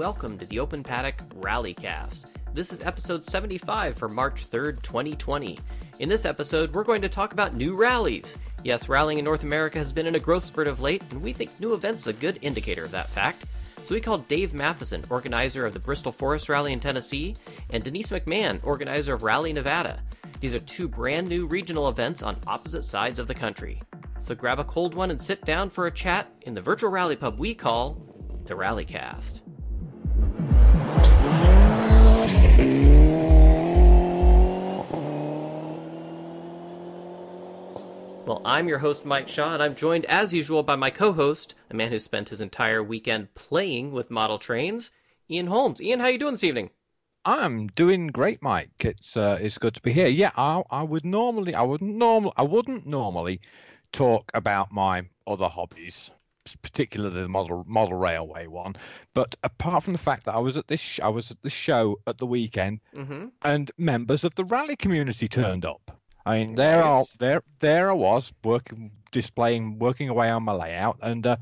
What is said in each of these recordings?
welcome to the Open Paddock Rallycast. This is episode 75 for March 3rd, 2020. In this episode, we're going to talk about new rallies. Yes, rallying in North America has been in a growth spurt of late, and we think new events a good indicator of that fact. So we called Dave Matheson, organizer of the Bristol Forest Rally in Tennessee, and Denise McMahon, organizer of Rally Nevada. These are two brand new regional events on opposite sides of the country. So grab a cold one and sit down for a chat in the virtual rally pub we call the Rallycast. Well, I'm your host, Mike Shaw, and I'm joined as usual by my co host, a man who spent his entire weekend playing with model trains, Ian Holmes. Ian, how are you doing this evening? I'm doing great, Mike. It's uh, it's good to be here. Yeah, I, I would normally, I would normal, I wouldn't normally talk about my other hobbies, particularly the model model railway one. But apart from the fact that I was at this, sh- I was at the show at the weekend, Mm-hmm. and members of the rally community turned up. I mean, there are there there I was working, displaying, working away on my layout, and uh,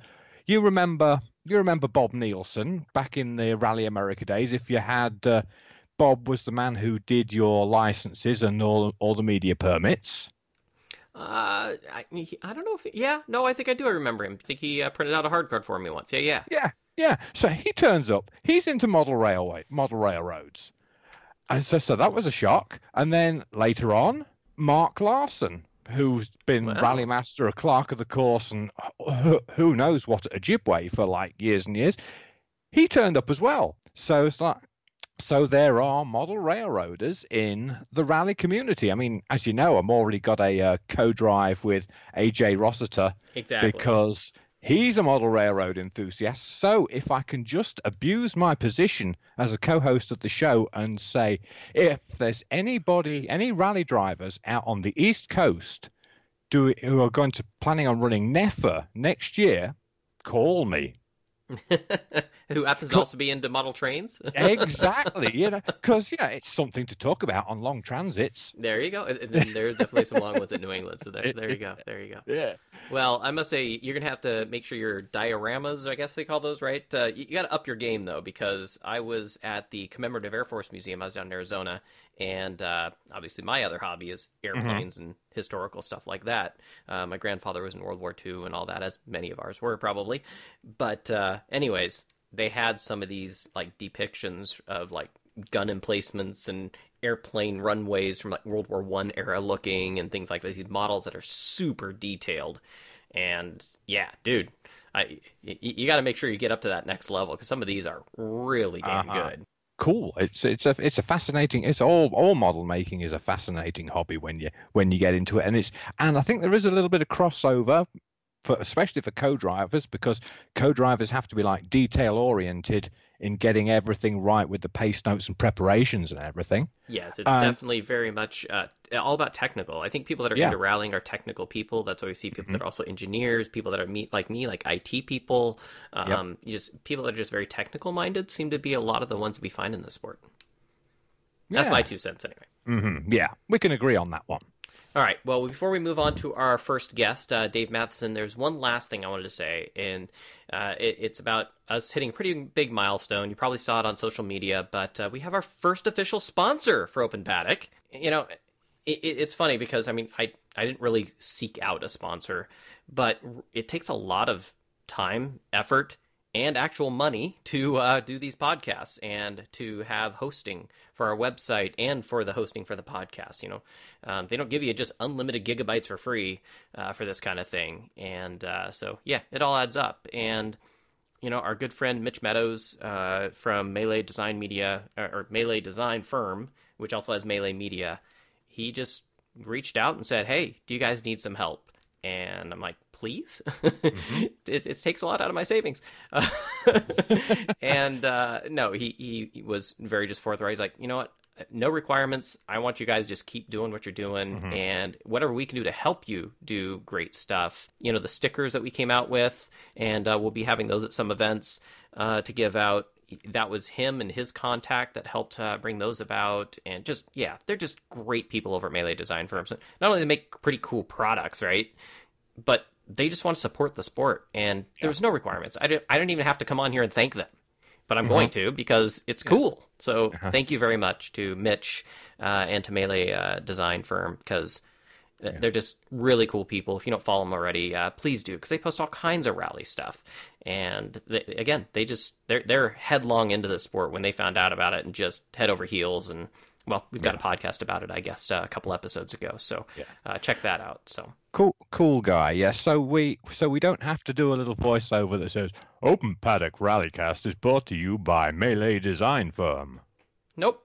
you remember you remember Bob Nielsen back in the Rally America days. If you had uh, Bob was the man who did your licenses and all all the media permits. Uh, I, he- I don't know if yeah, no, I think I do. I remember him. I think he uh, printed out a hard card for me once. Yeah, yeah. Yeah, yeah. So he turns up. He's into model railway, model railroads, and so so that was a shock. And then later on, Mark Larson, who's been Wow. rally master, a clerk of the course, and who, who knows what at Ojibwe for like years and years, he turned up as well. So it's like. So there are model railroaders in the rally community. I mean, as you know, I'm already got a uh, co-drive with AJ Rossiter Exactly. because he's a model railroad enthusiast. So if I can just abuse my position as a co-host of the show and say, if there's anybody, any rally drivers out on the East Coast do who are going to planning on running NEFA next year, call me. Who happens to also be into model trains? Exactly, you know, because yeah, it's something to talk about on long transits. there you go. And, and there's definitely some long ones in New England. So there, there you go. There you go. Yeah. Well, I must say you're gonna have to make sure your dioramas, I guess they call those, right? Uh, you, you got to up your game though, because I was at the Commemorative Air Force Museum. I was down in Arizona, and uh, obviously my other hobby is airplanes and historical stuff like that. Uh, my grandfather was in World War II and all that, as many of ours were probably. But uh, anyways, they had some of these like depictions of like gun emplacements and airplane runways from like World War One era looking and things like this. These models that are super detailed, and yeah, dude, I y- you got to make sure you get up to that next level because some of these are really damn Uh-huh. good. cool. It's it's a it's a fascinating. It's all all model making is a fascinating hobby when you when you get into it, and it's and I think there is a little bit of crossover. For, especially for co-drivers because co-drivers have to be like detail oriented in getting everything right with the pace notes and preparations and everything Yes, it's Um, definitely very much uh, all about technical. I think people that are Yeah. into rallying are technical people. That's why we see people that are also engineers, people that are me like me, like IT people. Um, you just people that are just very technical minded seem to be a lot of the ones we find in the sport. That's Yeah. my two cents, anyway. hmm yeah we can agree on that one All right. Well, before we move on to our first guest, uh, Dave Matheson, there's one last thing I wanted to say, and uh, it, it's about us hitting a pretty big milestone. You probably saw it on social media, but uh, we have our first official sponsor for Open Paddock. You know, it, it, it's funny because I mean, I I didn't really seek out a sponsor, but it takes a lot of time, effort, and actual money to uh, do these podcasts and to have hosting for our website and for the hosting for the podcast. You know, um, they don't give you just unlimited gigabytes for free uh, for this kind of thing, and uh, so yeah, it all adds up. And you know, our good friend Mitch Meadows uh, from Melee Design Media or, or Melee Design Firm, which also has Melee Media, he just reached out and said, "Hey, do you guys need some help?" And I'm like, "Please." it, it takes a lot out of my savings. Uh, and uh, no, he, he was very just forthright. He's like, "You know what? No requirements. I want you guys to just keep doing what you're doing, and whatever we can do to help you do great stuff. You know, the stickers that we came out with, and uh, we'll be having those at some events uh, to give out that was him and his contact that helped uh, bring those about and just yeah they're just great people over at melee design firms not only they make pretty cool products right but they just want to support the sport and there was no requirements i didn't i didn't even have to come on here and thank them but I'm Uh-huh. going to because it's cool. So Uh-huh. thank you very much to Mitch uh, and to Melee uh, Design Firm because they're just really cool people. If you don't follow them already, uh, please do because they post all kinds of rally stuff. And they, again, they just they're they're headlong into the sport when they found out about it and just head over heels. And well, we've got a podcast about it, I guess, uh, a couple episodes ago. So uh, check that out. So Cool, cool guy. Yeah. So we, so we don't have to do a little voiceover that says "Open Paddock Rallycast is brought to you by Melee Design Firm." nope,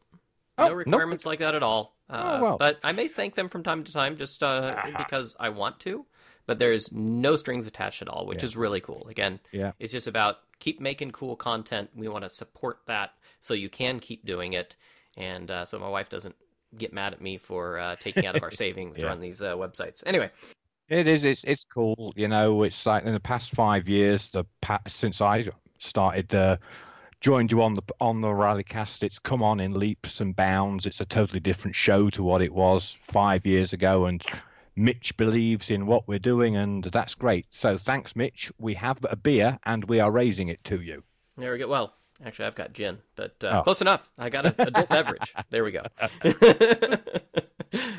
Oh, no nope. requirements like that at all. Uh, Oh, well. But I may thank them from time to time just uh, because I want to. But there's no strings attached at all, which is really cool. Again, Yeah. it's just about keep making cool content. We want to support that so you can keep doing it, and uh, so my wife doesn't get mad at me for uh, taking out of our savings to run these uh, websites. Anyway, It is. It's it's cool. You know, it's like in the past five years, the pa- since I started uh, joined you on the on the rallycast, it's come on in leaps and bounds. It's a totally different show to what it was five years ago, and Mitch believes in what we're doing, and that's great. So thanks, Mitch. We have a beer, and we are raising it to you. there we go. Well, actually, I've got gin, but uh, Oh. close enough. I got an adult beverage. There we go.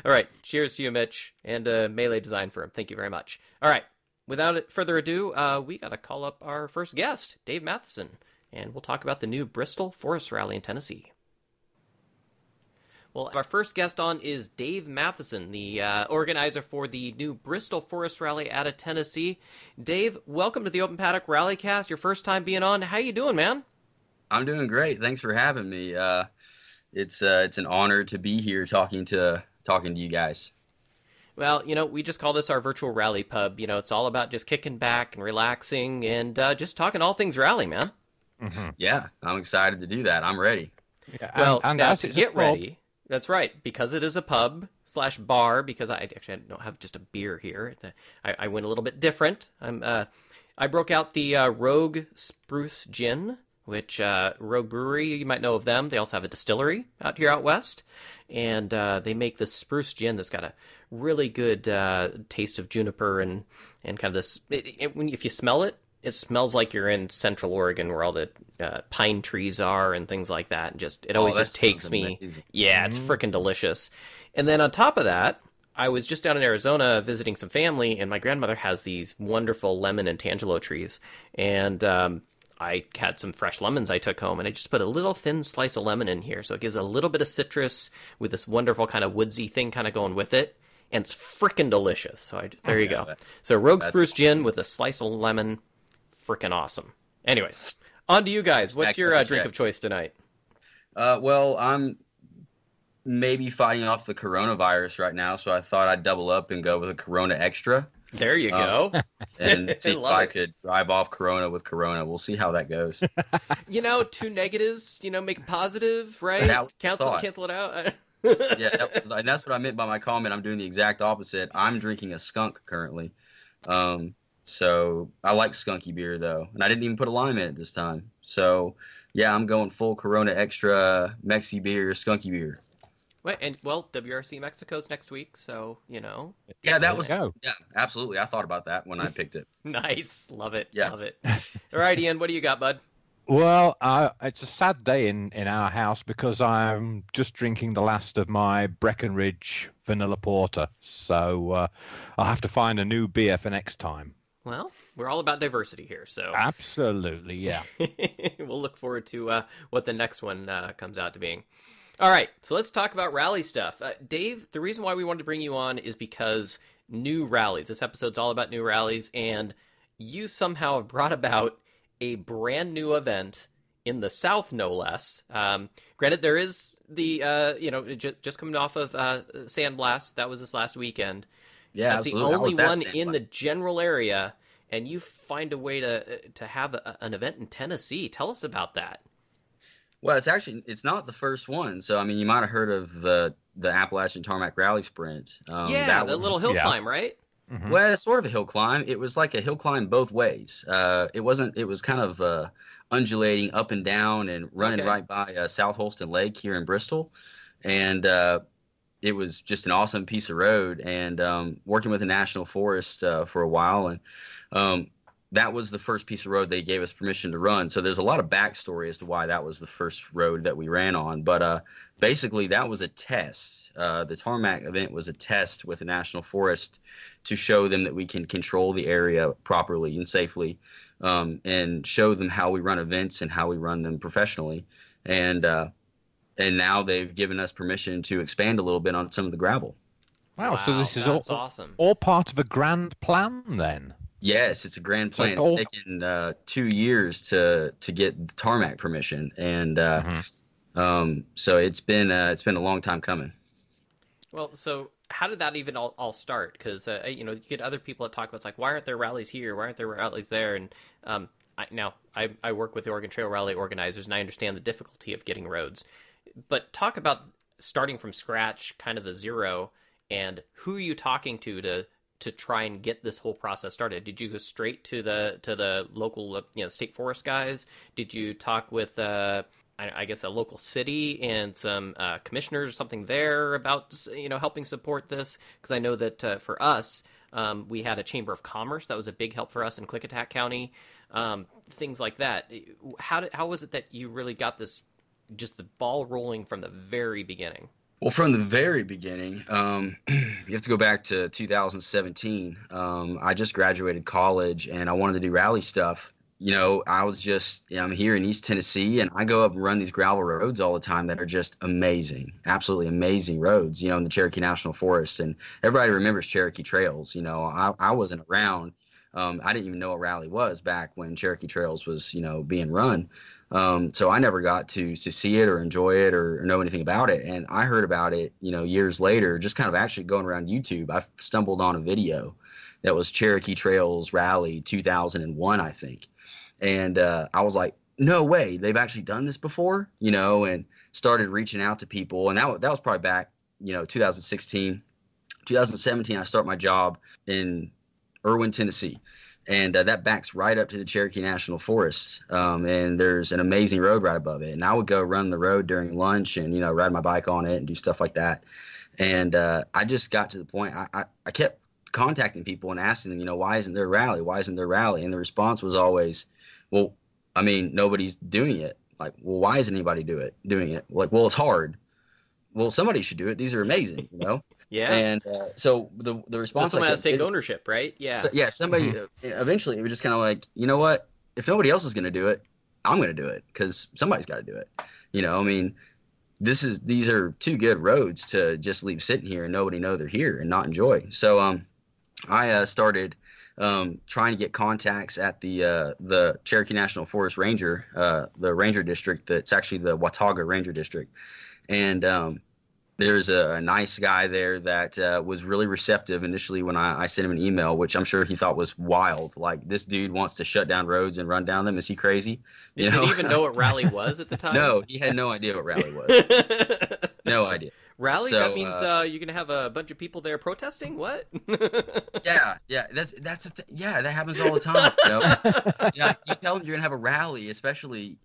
All right. Cheers to you, Mitch, and uh, Melee Design Firm. Thank you very much. All right. Without further ado, uh, we got to call up our first guest, Dave Matheson, and we'll talk about the new Bristol Forest Rally in Tennessee. Well, our first guest on is Dave Matheson, the uh, organizer for the new Bristol Forest Rally out of Tennessee. Dave, welcome to the Open Paddock Rallycast. Your first time being on. How you doing, man? I'm doing great. Thanks for having me. Uh, it's uh, it's an honor to be here talking to talking to you guys. Well, you know, we just call this our virtual rally pub. You know, it's all about just kicking back and relaxing and uh, just talking all things rally, man. Yeah, I'm excited to do that. I'm ready. Yeah, Well, and, and now to get ready, that's right, because it is a pub slash bar. Because I actually I don't have just a beer here. I, I went a little bit different. I'm uh, I broke out the uh, Rogue Spruce Gin, which uh, Rogue Brewery you might know of them. They also have a distillery out here out west, and uh, they make this spruce gin that's got a really good uh, taste of juniper and and kind of this. It, it, when if you smell it, it smells like you're in Central Oregon where all the uh, pine trees are and things like that. And just it always Oh, just takes me. amazing. Yeah, it's freaking delicious. And then on top of that, I was just down in Arizona visiting some family, and my grandmother has these wonderful lemon and tangelo trees, and um, I had some fresh lemons I took home, and I just put a little thin slice of lemon in here, so it gives a little bit of citrus with this wonderful kind of woodsy thing kind of going with it, and it's freaking delicious. So I, there you go. So Rogue that's Spruce Gin with a slice of lemon, freaking awesome. Anyways, on to you guys. What's your uh, drink of choice tonight? Uh, well, I'm maybe fighting off the coronavirus right now, so I thought I'd double up and go with a Corona Extra There you Uh, go. and see if I it. could drive off Corona with Corona. We'll see how that goes. you know, two negatives, you know, make a positive, right? Yeah, cancel thought. cancel it out. yeah, that, and that's what I meant by my comment. I'm doing the exact opposite. I'm drinking a skunk currently. Um, so I like skunky beer though, and I didn't even put a lime in it this time. So yeah, I'm going full Corona Extra Mexi beer, skunky beer. Wait, and well, WRC Mexico's next week, so you know, Yeah, that was go. yeah, absolutely. I thought about that when I picked it. nice, love it, Yeah. love it. All right, Ian, what do you got, bud? Well, uh, it's a sad day in, in our house because I'm just drinking the last of my Breckenridge vanilla porter. So uh, I'll have to find a new beer for next time. Well, we're all about diversity here, so Absolutely, yeah. we'll look forward to uh, what the next one uh, comes out to being. All right, so let's talk about rally stuff. Uh, Dave, the reason why we wanted to bring you on is because new rallies. This episode's all about new rallies, and you somehow have brought about a brand new event in the South, no less. Um, granted, there is the uh, you know just, just coming off of uh, Sandblast. That was this last weekend. Yeah, That's absolutely. the only one in the general area, and you find a way to to have a, an event in Tennessee. Tell us about that. Well, it's actually it's not the first one. So I mean, you might have heard of the the Appalachian Tarmac Rally Sprint. Um, yeah, that the one- little hill yeah. climb, right? Mhm. Well, it's sort of a hill climb. It was like a hill climb both ways. Uh, it wasn't. It was kind of uh, undulating up and down and running Okay. right by uh, South Holston Lake here in Bristol, and uh, it was just an awesome piece of road. And um, working with the National Forest uh, for a while, and um, that was the first piece of road they gave us permission to run. So there's a lot of backstory as to why that was the first road that we ran on. But uh, basically, that was a test. Uh, the tarmac event was a test with the National Forest to show them that we can control the area properly and safely, um, and show them how we run events and how we run them professionally. And uh, and now they've given us permission to expand a little bit on some of the gravel. Wow, so this is all, awesome. all part of a grand plan then. Yes, it's a grand So plan. gold- It's taken uh, two years to to get the tarmac permission, and uh, Mhm. um, so it's been uh, it's been a long time coming. Well, so how did that even all, all start? Because uh, you know you get other people that talk about it's like why aren't there rallies here? Why aren't there rallies there? And um, I, now I, I work with the Oregon Trail Rally organizers, and I understand the difficulty of getting roads. But talk about starting from scratch, kind of the zero, and who are you talking to to to try and get this whole process started? Did you go straight to the to the local uh, you know state forest guys? Did you talk with uh, I, I guess a local city and some uh, commissioners or something there about you know helping support this? Because I know that uh, for us, um, we had a chamber of commerce that was a big help for us in Klickitat County, um, things like that. How did, how was it that you really got this just the ball rolling from the very beginning? Well, from the very beginning, um, you have to go back to 2017. Um, I just graduated college and I wanted to do rally stuff. You know, I was just, you know, I'm here in East Tennessee and I go up and run these gravel roads all the time that are just amazing, absolutely amazing roads, you know, in the Cherokee National Forest. And everybody remembers Cherokee Trails. You know, I, I wasn't around. Um, I didn't even know what rally was back when Cherokee Trails was, you know, being run. Um, so I never got to, to see it or enjoy it or, or know anything about it. And I heard about it, you know, years later, just kind of actually going around YouTube. I stumbled on a video that was Cherokee Trails Rally 2001, I think. And uh, I was like, no way, they've actually done this before, you know, and started reaching out to people. And that, that was probably back, you know, 2016. 2017, I start my job in Erwin, Tennessee and uh, that backs right up to the Cherokee National Forest. Um, and there's an amazing road right above it. And I would go run the road during lunch and you know ride my bike on it and do stuff like that. And uh, I just got to the point I, I, I kept contacting people and asking them, you know, why isn't there a rally? Why isn't there a rally? And the response was always, well, I mean, nobody's doing it. Like, well, why isn't anybody do it doing it? Like, well, it's hard. Well, somebody should do it. These are amazing, you know. Yeah, And uh, so the the but response someone I has to take ownership, right? Yeah, so, yeah, somebody uh, eventually it was just kind of like, you know what? If nobody else is going to do it, I'm going to do it because somebody's got to do it. You know, I mean, this is these are two good roads to just leave sitting here and nobody know they're here and not enjoy. So um, I uh, started um, trying to get contacts at the uh, the Cherokee National Forest Ranger, uh, the Ranger District. That's actually the Watauga Ranger District, and um, there's a, a nice guy there that uh, was really receptive initially when I, I sent him an email, which I'm sure he thought was wild. Like this dude wants to shut down roads and run down them. Is he crazy? did, did he even know what rally was at the time? no, he had no idea what rally was. No idea. rally? So, that means uh, uh, you're gonna have a bunch of people there protesting. What? Yeah, yeah, that's that's the th- yeah, that happens all the time. You know? yeah, you tell them you're gonna have a rally, especially.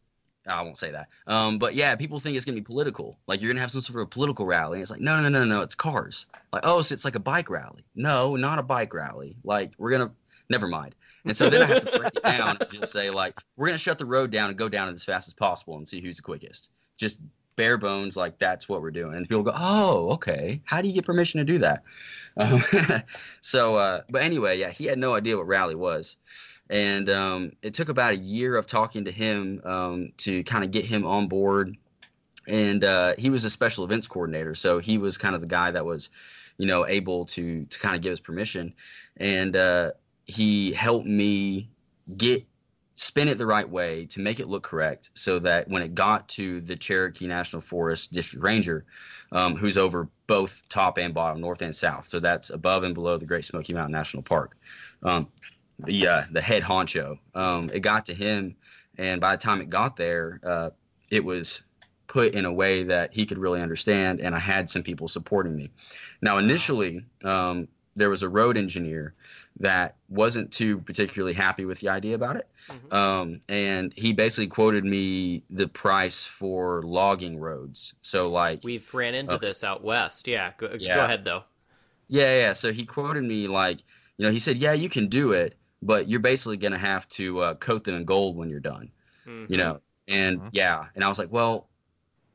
I won't say that. Um, but yeah, people think it's gonna be political. Like you're gonna have some sort of political rally. And it's like, no, no, no, no, no, it's cars. Like, oh, so it's like a bike rally. No, not a bike rally. Like we're gonna, never mind. And so then I have to break it down and just say like, we're gonna shut the road down and go down it as fast as possible and see who's the quickest. Just bare bones, like that's what we're doing. And people go, oh, okay. How do you get permission to do that? Um, so, uh, but anyway, yeah, he had no idea what rally was. And um, it took about a year of talking to him um, to kind of get him on board. And uh, he was a special events coordinator, so he was kind of the guy that was, you know, able to to kind of give us permission. And uh, he helped me get spin it the right way to make it look correct, so that when it got to the Cherokee National Forest District Ranger, um, who's over both top and bottom, north and south, so that's above and below the Great Smoky Mountain National Park. Um, the uh, the head honcho. Um, it got to him, and by the time it got there, uh, it was put in a way that he could really understand, and I had some people supporting me. Now, initially, um, there was a road engineer that wasn't too particularly happy with the idea about it, Mhm. um, and he basically quoted me the price for logging roads. So, like, We've ran into Uh, this out west. Yeah, go, go ahead though. Yeah, yeah. So he quoted me like, you know, he said, "Yeah, you can do it, but you're basically going to have to uh, coat them in gold when you're done. Mm-hmm. You know, and Mhm. yeah, and I was like, well,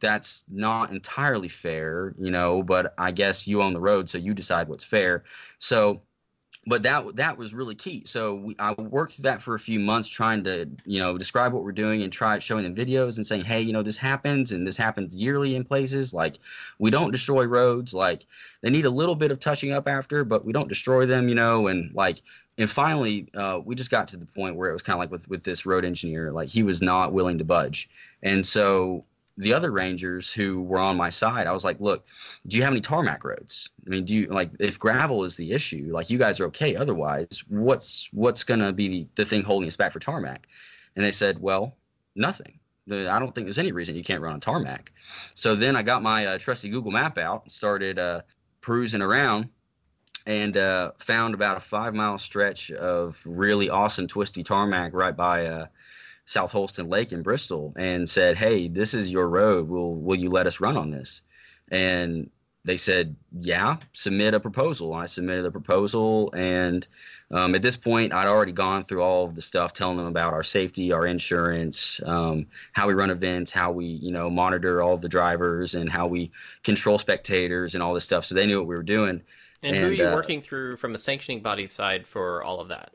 that's not entirely fair, you know, but I guess you own the road, so you decide what's fair. So, but that that was really key. So we, I worked through that for a few months, trying to you know describe what we're doing and try showing them videos and saying, hey, you know, this happens and this happens yearly in places. Like we don't destroy roads. Like they need a little bit of touching up after, but we don't destroy them, you know. And like and finally, uh, we just got to the point where it was kind of like with with this road engineer, like he was not willing to budge, and so the other rangers who were on my side, I was like, look, do you have any tarmac roads? I mean, do you like if gravel is the issue, like you guys are okay otherwise, what's what's gonna be the, the thing holding us back for tarmac? And they said, well, nothing. I don't think there's any reason you can't run on tarmac. So then I got my uh, trusty Google map out and started uh, perusing around and uh, found about a five mile stretch of really awesome twisty tarmac right by uh, South Holston Lake in Bristol and said, "Hey, this is your road. Will will you let us run on this?" And they said, "Yeah, submit a proposal." I submitted a proposal, and um, at this point, I'd already gone through all of the stuff, telling them about our safety, our insurance, um, how we run events, how we you know monitor all the drivers, and how we control spectators, and all this stuff. So they knew what we were doing. And, who are you uh, working through from a sanctioning body side for all of that?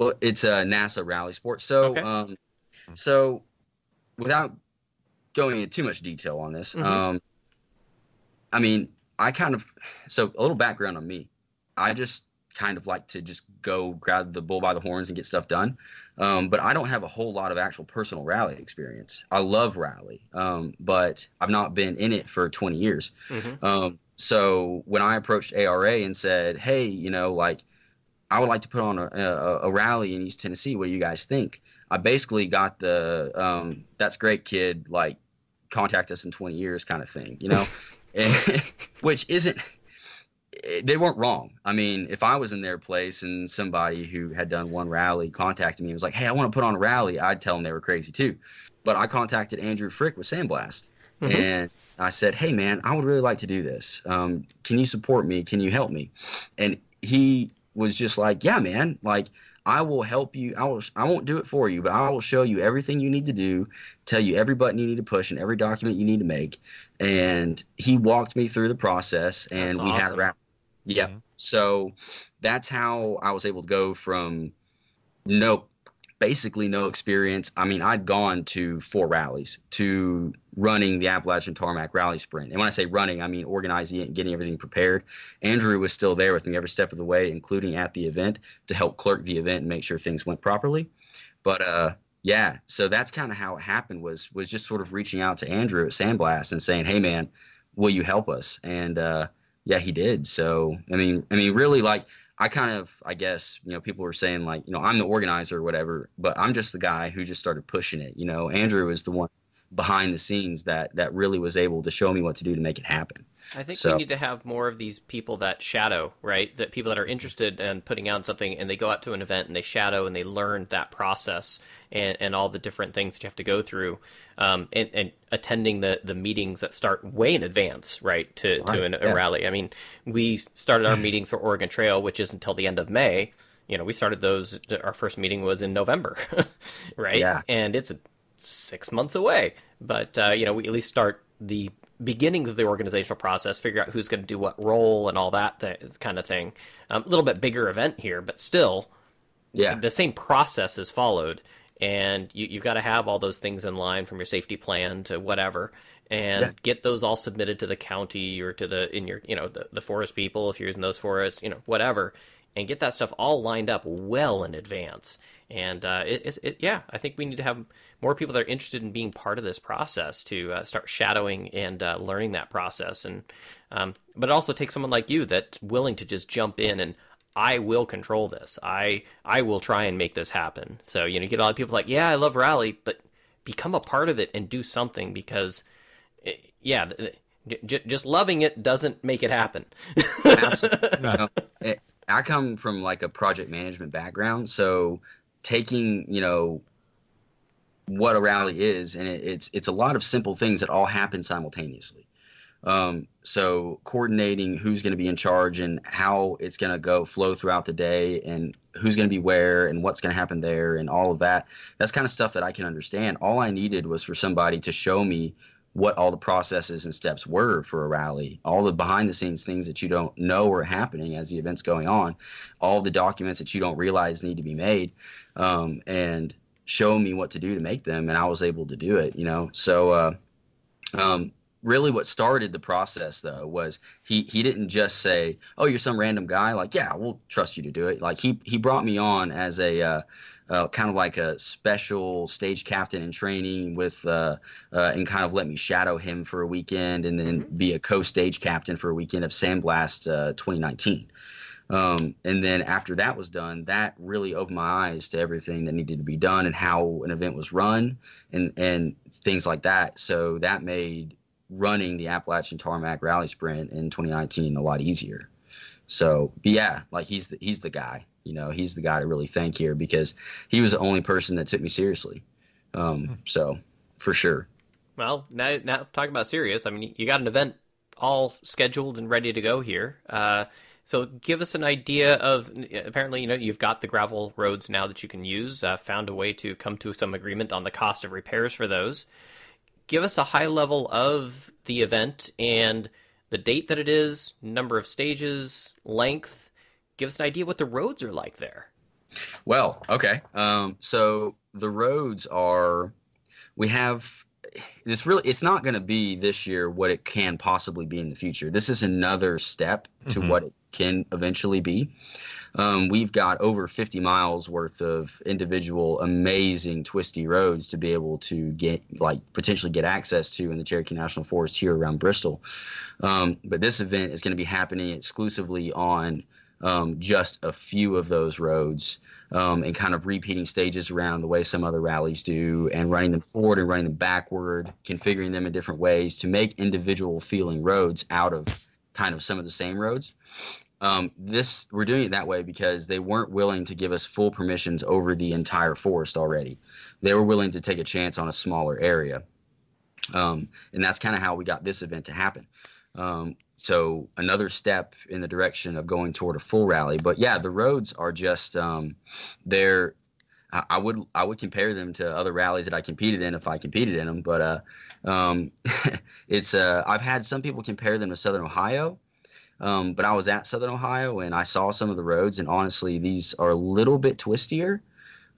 Well, it's a NASA rally sport. So, Okay. um, so without going into too much detail on this, Mhm. um, I mean, I kind of so a little background on me. I just kind of like to just go grab the bull by the horns and get stuff done. Um, but I don't have a whole lot of actual personal rally experience. I love rally, um, but I've not been in it for 20 years. Mhm. Um, so when I approached ARA and said, "Hey, you know, like I would like to put on a, a, a rally in East Tennessee. What do you guys think?" I basically got the um, "That's great, kid." Like, contact us in 20 years, kind of thing, you know, and, which isn't. They weren't wrong. I mean, if I was in their place and somebody who had done one rally contacted me and was like, "Hey, I want to put on a rally," I'd tell them they were crazy too. But I contacted Andrew Frick with Sandblast, Mhm. and I said, "Hey, man, I would really like to do this. Um, can you support me? Can you help me?" And he was just like, "Yeah, man. Like, I will help you. I will. I won't do it for you, but I will show you everything you need to do, tell you every button you need to push, and every document you need to make." And he walked me through the process, and That's we had awesome. rap. Yeah. Mhm. So that's how I was able to go from no, basically no experience. I mean, I'd gone to four rallies to running the Appalachian Tarmac Rally Sprint. And when I say running, I mean organizing it and getting everything prepared. Andrew was still there with me every step of the way, including at the event to help clerk the event and make sure things went properly. But uh, yeah, so that's kind of how it happened. Was was just sort of reaching out to Andrew at Sandblast and saying, "Hey, man, will you help us?" And uh, yeah, he did. So I mean, I mean, really, like I kind of, I guess, you know, people were saying like, you know, I'm the organizer or whatever, but I'm just the guy who just started pushing it. You know, Andrew is the one behind the scenes that that really was able to show me what to do to make it happen. I think So- we need to have more of these people that shadow, right? That people that are interested in putting out something and they go out to an event and they shadow and they learn that process and, and all the different things that you have to go through. Um, and, and attending the, the meetings that start way in advance, right? To, to Right, an, a rally. I mean, we started our meetings for Oregon Trail, which is until the end of May. You know, we started those, our first meeting was in November, right? Yeah. And it's six months away. But uh, you know, we at least start the beginnings of the organizational process, figure out who's going to do what role and all that th- kind of thing. Um, a little bit bigger event here, but still, Yeah, the same process is followed, and you, you've got to have all those things in line from your safety plan to whatever, and Yeah. get those all submitted to the county or to the in your you know the, the forest people if you're using those forests, you know whatever, and get that stuff all lined up well in advance. And uh, it, it, it, yeah, I think we need to have more people that are interested in being part of this process to uh, start shadowing and uh, learning that process. And um, but it also takes someone like you that's willing to just jump in and I will control this. I I will try and make this happen. So you know, you get a lot of people like, yeah, I love rally, but become a part of it and do something because, eh, yeah, j- just loving it doesn't make it happen. Absolutely. No, I come from like a project management background, so taking you know what a rally is, and it, it's it's a lot of simple things that all happen simultaneously. Um, so coordinating who's going to be in charge and how it's going to go flow throughout the day and who's going to be where and what's going to happen there and all of that. That's kind of stuff that I can understand. All I needed was for somebody to show me what all the processes and steps were for a rally, all the behind the scenes things that you don't know are happening as the event's going on, all the documents that you don't realize need to be made, um, and show me what to do to make them. And I was able to do it, you know. So, uh, um, really what started the process though was he he didn't just say oh you're some random guy like yeah we'll trust you to do it like he he brought me on as a uh, uh, kind of like a special stage captain in training with uh, uh, and kind of let me shadow him for a weekend and then mm-hmm. be a co-stage captain for a weekend of Sandblast uh, 2019 um, and then after that was done, that really opened my eyes to everything that needed to be done and how an event was run and and things like that. So that made running the Appalachian Tarmac Rally Sprint in 2019 a lot easier. So yeah, like he's the, he's the guy. You know, he's the guy to really thank here because he was the only person that took me seriously. Um, hmm. so for sure. Well, now now talking about serious, I mean, you got an event all scheduled and ready to go here. Uh, so give us an idea of apparently you know you've got the gravel roads now that you can use. Uh, found a way to come to some agreement on the cost of repairs for those give us a high level of the event and the date that it is, number of stages, length. Give us an idea what the roads are like there. Well, okay. Um, so the roads are, we have this really it's not going to be this year what it can possibly be in the future this is another step to mm-hmm. what it can eventually be um, we've got over 50 miles worth of individual amazing twisty roads to be able to get like potentially get access to in the Cherokee National Forest here around Bristol. Um, but this event is going to be happening exclusively on um, just a few of those roads um, and kind of repeating stages around the way some other rallies do and running them forward and running them backward, configuring them in different ways to make individual feeling roads out of kind of some of the same roads. Um, this we're doing it that way because they weren't willing to give us full permissions over the entire forest already. They were willing to take a chance on a smaller area, um, and that's kind of how we got this event to happen. Um, so another step in the direction of going toward a full rally. But yeah, the roads are just um, they're. I, would I would compare them to other rallies that I competed in if I competed in them. But uh, um, it's uh, I've had some people compare them to Southern Ohio um, but I was at Southern Ohio and I saw some of the roads, and honestly, these are a little bit twistier.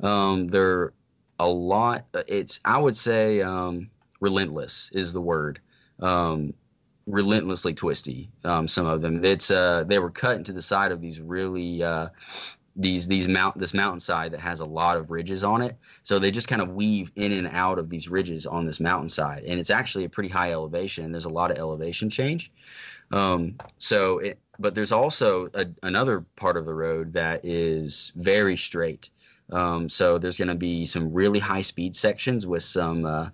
Um, they're a lot. It's I would say um, relentless is the word. Um, relentlessly twisty. Um, some of them. It's uh, they were cut into the side of these really. Uh, these these mount this mountainside that has a lot of ridges on it. So they just kind of weave in and out of these ridges on this mountainside. And it's actually a pretty high elevation. There's a lot of elevation change. Um, so, it, but there's also a, another part of the road that is very straight. Um, so there's going to be some really high speed sections with some uh,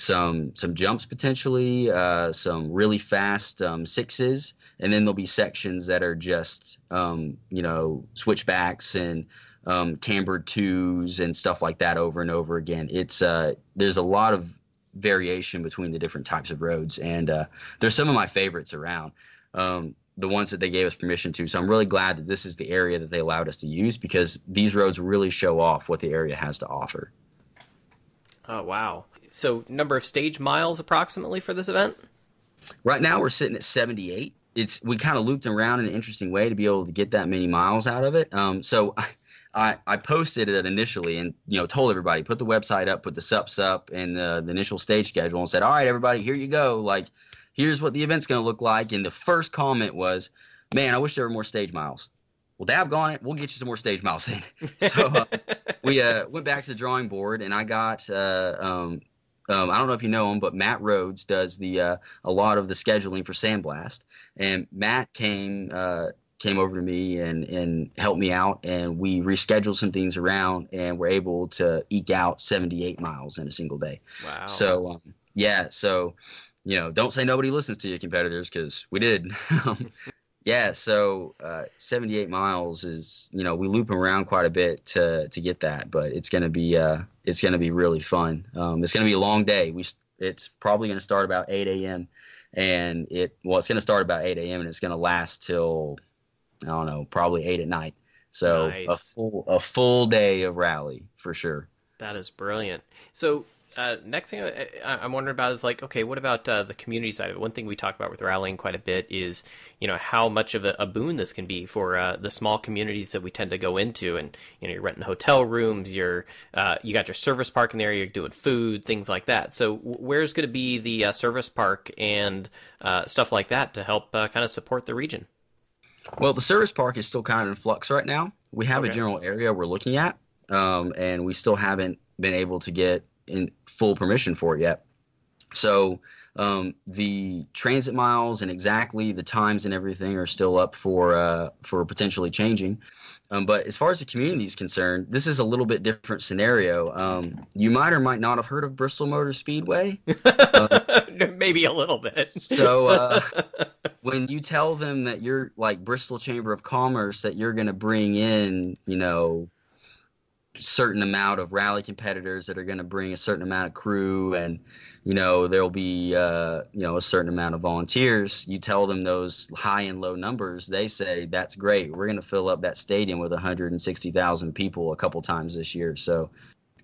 some some jumps potentially, uh, some really fast um, sixes, and then there'll be sections that are just um, you know switchbacks and um, cambered twos and stuff like that over and over again. It's uh, there's a lot of variation between the different types of roads, and uh, there's some of my favorites around. Um, the ones that they gave us permission to. So I'm really glad that this is the area that they allowed us to use because these roads really show off what the area has to offer. Oh wow! So number of stage miles approximately for this event? Right now we're sitting at 78. It's we kind of looped around in an interesting way to be able to get that many miles out of it. Um, so I, I posted it initially and you know told everybody put the website up, put the sups up and the, the initial stage schedule and said, all right, everybody, here you go. Like, here's what the event's going to look like. And the first comment was, man, I wish there were more stage miles. Well, dab gone it. We'll get you some more stage miles in. so uh, we uh, went back to the drawing board and I got. Uh, um, um, I don't know if you know him, but Matt Rhodes does the uh, a lot of the scheduling for Sandblast, and Matt came uh, came over to me and and helped me out and we rescheduled some things around and we're able to eke out 78 miles in a single day. Wow. So um, yeah so you know don't say nobody listens to your competitors because we did. Um, yeah so uh, 78 miles is you know we loop around quite a bit to to get that but it's gonna be uh it's gonna be really fun um, it's gonna be a long day we it's probably gonna start about 8 a.m and it well, it's going to start about 8 a.m. and it's going to last till I don't know, probably eight at night. So Nice. a full a full day of rally for sure. That is brilliant. So, uh, next thing I, I'm wondering about is like, okay, what about uh, the community side of it? One thing we talk about with rallying quite a bit is, you know, how much of a, a boon this can be for uh, the small communities that we tend to go into, and you know, you're renting hotel rooms, you're uh, you got your service park in there, you're doing food, things like that. So, where's going to be the uh, service park and uh, stuff like that to help uh, kind of support the region? Well, the service park is still kind of in flux right now. We have Okay. a general area we're looking at, um, and we still haven't been able to get in full permission for it yet. So um, the transit miles and exactly the times and everything are still up for uh, for potentially changing. Um, but as far as the community is concerned, this is a little bit different scenario. Um, you might or might not have heard of Bristol Motor Speedway. Maybe a little bit. So, uh, when you tell them that you're like Bristol Chamber of Commerce that you're going to bring in, you know, certain amount of rally competitors that are going to bring a certain amount of crew and you know there'll be uh, you know a certain amount of volunteers. You tell them those high and low numbers they say that's great. We're going to fill up that stadium with 160,000 people a couple times this year. So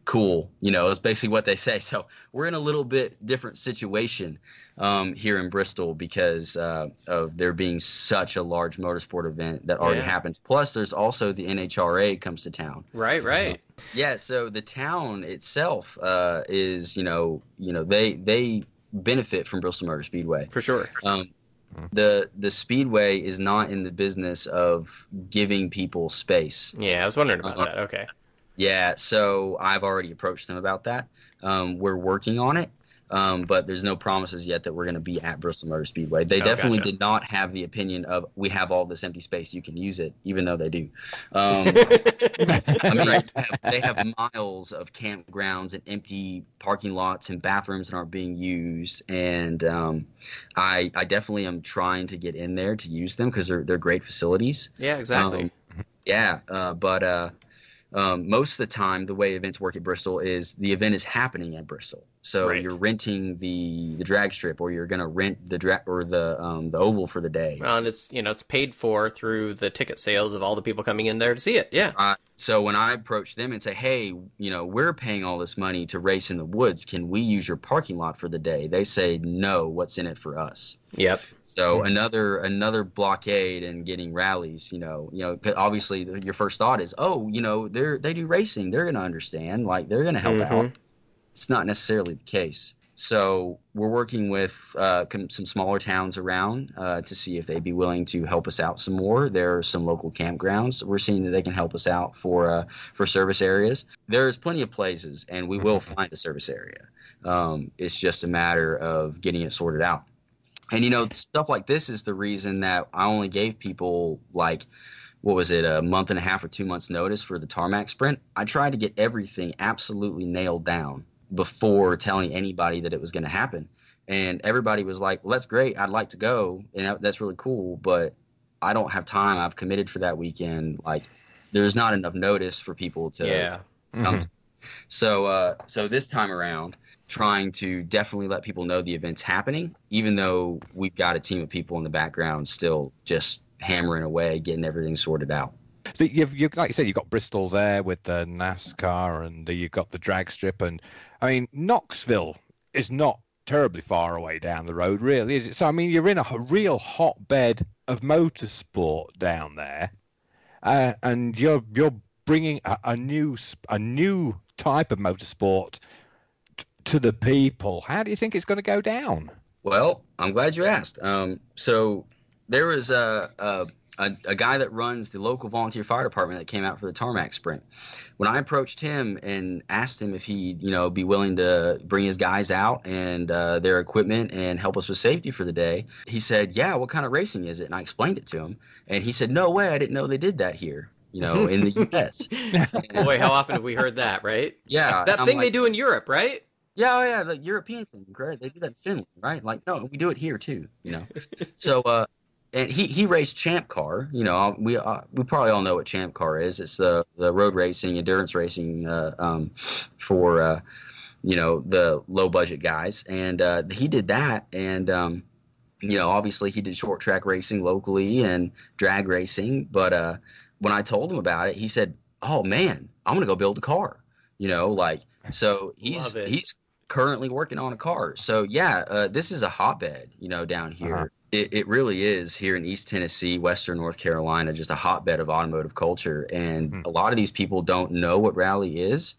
cool you know it's basically what they say so we're in a little bit different situation um, here in Bristol because uh, of there being such a large motorsport event that already Yeah. happens. Plus, there's also the NHRA comes to town. right, right. Yeah, so the town itself uh, is you know you know they they benefit from Bristol Motor Speedway. For sure. Um, the the speedway is not in the business of giving people space. Yeah, I was wondering about Uh, that. Okay. Yeah, so I've already approached them about that. Um, we're working on it, um, but there's no promises yet that we're going to be at Bristol Motor Speedway. They Oh, definitely gotcha. did not have the opinion of we have all this empty space, you can use it, even though they do. Um, I mean, Right. they, have, they have miles of campgrounds and empty parking lots and bathrooms that aren't being used, and um, I I definitely am trying to get in there to use them because they're they're great facilities. yeah, exactly. Um, yeah, uh, but uh, um, most of the time, the way events work at Bristol is the event is happening at Bristol. So Right. you're renting the the drag strip, or you're gonna rent the drag or the um, the oval for the day. Well, and it's you know it's paid for through the ticket sales of all the people coming in there to see it. Yeah. Uh, so when I approach them and say, "Hey, you know, we're paying all this money to race in the woods. Can we use your parking lot for the day?" They say, "No. What's in it for us?" Yep. So another another blockade and getting rallies. You know, you know, obviously your first thought is, "Oh, you know, they're they do racing. They're gonna understand. Like they're gonna help Mhm. out." It's not necessarily the case. So we're working with uh, com- some smaller towns around uh, to see if they'd be willing to help us out some more. There are some local campgrounds. We're seeing that they can help us out for uh, for service areas. There's plenty of places, and we will find a service area. Um, it's just a matter of getting it sorted out. And you know, stuff like this is the reason that I only gave people like what was it, a month and a half or two months notice for the tarmac sprint. I tried to get everything absolutely nailed down before telling anybody that it was going to happen. And everybody was like, "Well, that's great. I'd like to go, and that's really cool, but I don't have time. I've committed for that weekend. Like, there's not enough notice for people to Yeah. come Mhm. to. So, uh, so this time around, trying to definitely let people know the event's happening, even though we've got a team of people in the background still just hammering away, getting everything sorted out. So you've, you like you said, you've got Bristol there with the NASCAR, and the, you've got the drag strip, and I mean Knoxville is not terribly far away down the road, really, is it? So I mean, you're in a real hotbed of motorsport down there, uh, and you're you're bringing a, a new a new type of motorsport t- to the people. How do you think it's going to go down? Well, I'm glad you asked. Um, so there was a, a a a guy that runs the local volunteer fire department that came out for the tarmac sprint. When I approached him and asked him if he'd you know be willing to bring his guys out and uh, their equipment and help us with safety for the day, he said, "Yeah, what kind of racing is it?" And I explained it to him, and he said, "No way, I didn't know they did that here." You know, in the U.S. Boy, how often have we heard that, right? Yeah, That I'm thing they do in Europe, right? Yeah, oh, yeah, the European thing, right? They do that in Finland, right? Like, no, we do it here too, you know. so, uh, and he he raced Champ Car. You know, we uh, we probably all know what Champ Car is. It's the the road racing, endurance racing, uh, um, for uh, you know the low budget guys. And uh, he did that, and um, you know, obviously he did short track racing locally and drag racing. But uh, when I told him about it, he said, "Oh man, I'm gonna go build a car." You know, like so he's he's currently working on a car. So yeah, uh, this is a hotbed. You know, down here. Uh-huh. It, it really is here in East Tennessee, Western North Carolina, just a hotbed of automotive culture. And mm-hmm. a lot of these people don't know what rally is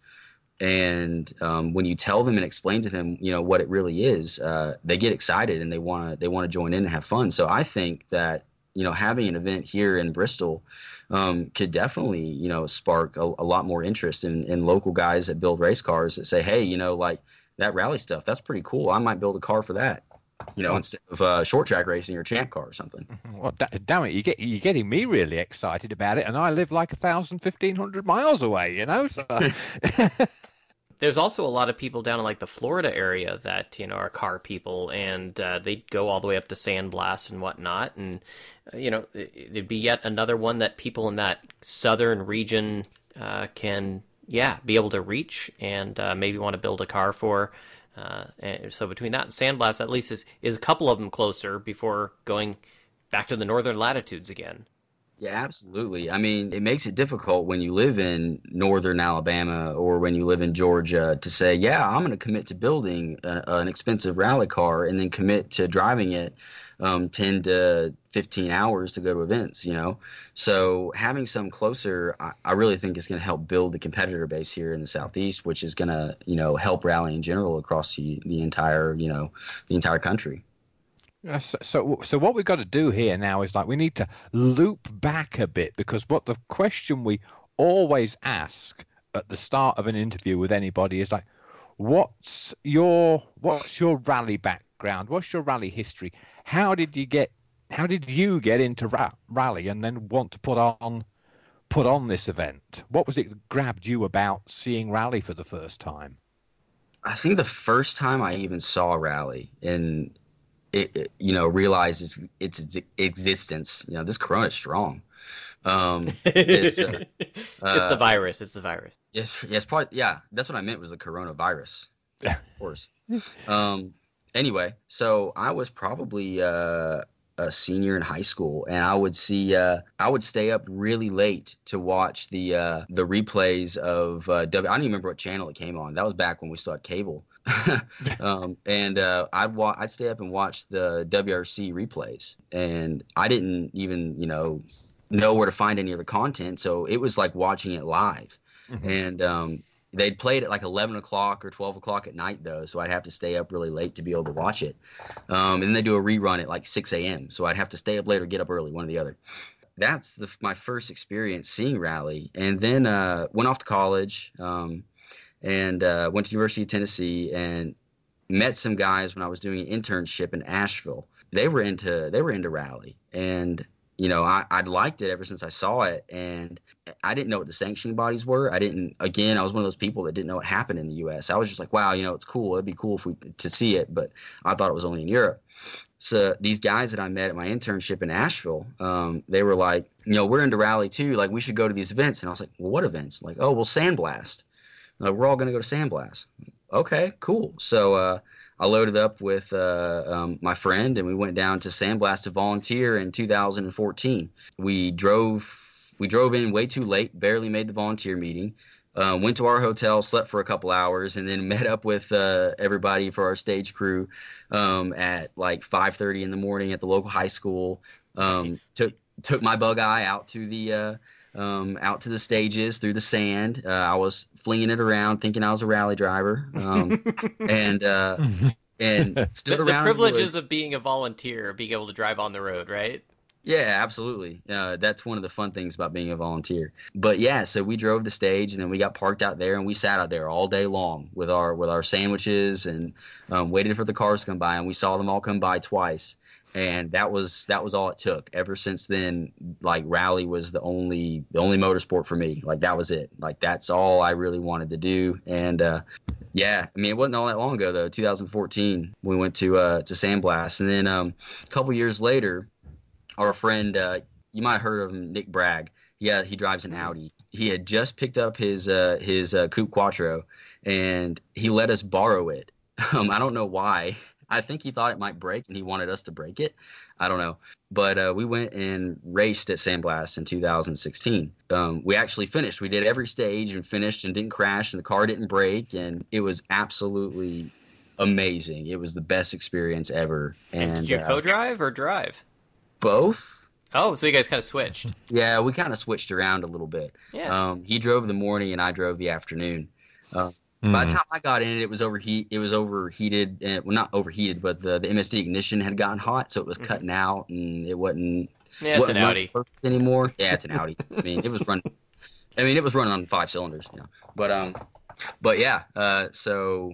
and um, when you tell them and explain to them you know what it really is uh, they get excited and they want to they want to join in and have fun so i think that you know having an event here in bristol um, could definitely you know spark a, a, lot more interest in, in local guys that build race cars that say hey you know like that rally stuff that's pretty cool i might build a car for that you know, instead of uh, short track racing or champ car or something. Well, damn it, you get you're getting me really excited about it, and I live like a thousand, fifteen hundred miles away, you know. So. there's also a lot of people down in like the Florida area that you know are car people, and uh, they go all the way up to Sandblast and whatnot, and uh, you know it'd be yet another one that people in that southern region uh, can yeah be able to reach and uh, maybe want to build a car for. Uh, and so between that and Sandblast, at least is is a couple of them closer before going back to the northern latitudes again. Yeah, absolutely. I mean, it makes it difficult when you live in northern Alabama or when you live in Georgia to say, yeah, I'm going to commit to building a, an expensive rally car and then commit to driving it um, 10 to 15 hours to go to events, you know? So having some closer, I, I really think is going to help build the competitor base here in the Southeast, which is going to, you know, help rally in general across the, the entire, you know, the entire country. So, so, so what we've got to do here now is like we need to loop back a bit because what the question we always ask at the start of an interview with anybody is like, what's your what's your rally background? What's your rally history? How did you get how did you get into ra- rally and then want to put on put on this event? What was it that grabbed you about seeing rally for the first time? I think the first time I even saw rally and it, it, you know realize its, its, its existence. You know, this corona is strong. Um, it's, uh, it's uh, the virus. It's the virus. Yes, yes, probably. Yeah, that's what I meant was the coronavirus. Yeah, of course. um, anyway, so I was probably uh, a senior in high school, and I would see uh, I would stay up really late to watch the uh, the replays of uh, W. I don't even remember what channel it came on. That was back when we still had cable. um, and uh, I'd wa- I'd stay up and watch the WRC replays, and I didn't even you know know where to find any of the content, so it was like watching it live. Mm-hmm. And um, they'd play it at like 11 o'clock or 12 o'clock at night though so i'd have to stay up really late to be able to watch it. Um, and then they do a rerun at like 6 a.m so i'd have to stay up late or get up early one or the other. That's the, my first experience seeing rally. And then uh, went off to college um, and uh, went to University of Tennessee and met some guys when I was doing an internship in Asheville. They were into they were into rally, and you know I, I'd liked it ever since I saw it, and I didn't know what the sanctioning bodies were. I didn't. Again, I was one of those people that didn't know what happened in the U.S. I was just like, wow, you know, it's cool. It'd be cool if we to see it, but I thought it was only in Europe. So these guys that I met at my internship in Asheville, um, they were like, you know, we're into rally too. Like we should go to these events, and I was like, well, what events? Like, oh, well, Sandblast. Uh, we're all going to go to Sandblast. Okay, cool. So uh, I loaded up with uh, um, my friend, and we went down to Sandblast to volunteer in 2014. We drove we drove in way too late, barely made the volunteer meeting. Uh, went to our hotel, slept for a couple hours, and then met up with uh, everybody for our stage crew um, at like 5:30 in the morning at the local high school. Um, nice. Took took my bug eye out to the uh, um, out to the stages through the sand. Uh, I was flinging it around, thinking I was a rally driver, um, and uh, and stood the, around. The privileges of being a volunteer, being able to drive on the road, right? Yeah, absolutely. Uh, that's one of the fun things about being a volunteer. But yeah, so we drove the stage, and then we got parked out there, and we sat out there all day long with our with our sandwiches and um, waited for the cars to come by, and we saw them all come by twice and that was that was all it took. Ever since then like rally was the only the only motorsport for me. Like that was it. Like that's all i really wanted to do. And uh, yeah i mean it wasn't all that long ago though 2014 we went to uh to sandblast. And then um, a couple years later our friend uh, you might have heard of him nick bragg. Yeah he drives an audi. He had just picked up his uh his uh, coupe quattro and he let us borrow it. Um, i don't know why I think he thought it might break and he wanted us to break it. I don't know. But uh, we went and raced at Sandblast in 2016. Um, we actually finished. We did every stage and finished and didn't crash and the car didn't break. And it was absolutely amazing. It was the best experience ever. And, And, did you uh, co-drive or drive? both? Oh, so you guys kind of switched. Yeah, we kind of switched around a little bit. Yeah. Um, he drove the morning and I drove the afternoon. Uh, By the Mm. time I got in it, it was overheat. It was overheated, and well, not overheated, but the, the MSD ignition had gotten hot, so it was Mhm. cutting out, and it wasn't. yeah, it's an wasn't running Audi. anymore. Yeah, it's an Audi. I mean, it was running. I mean, it was running on five cylinders, you know. But um, but yeah. Uh, so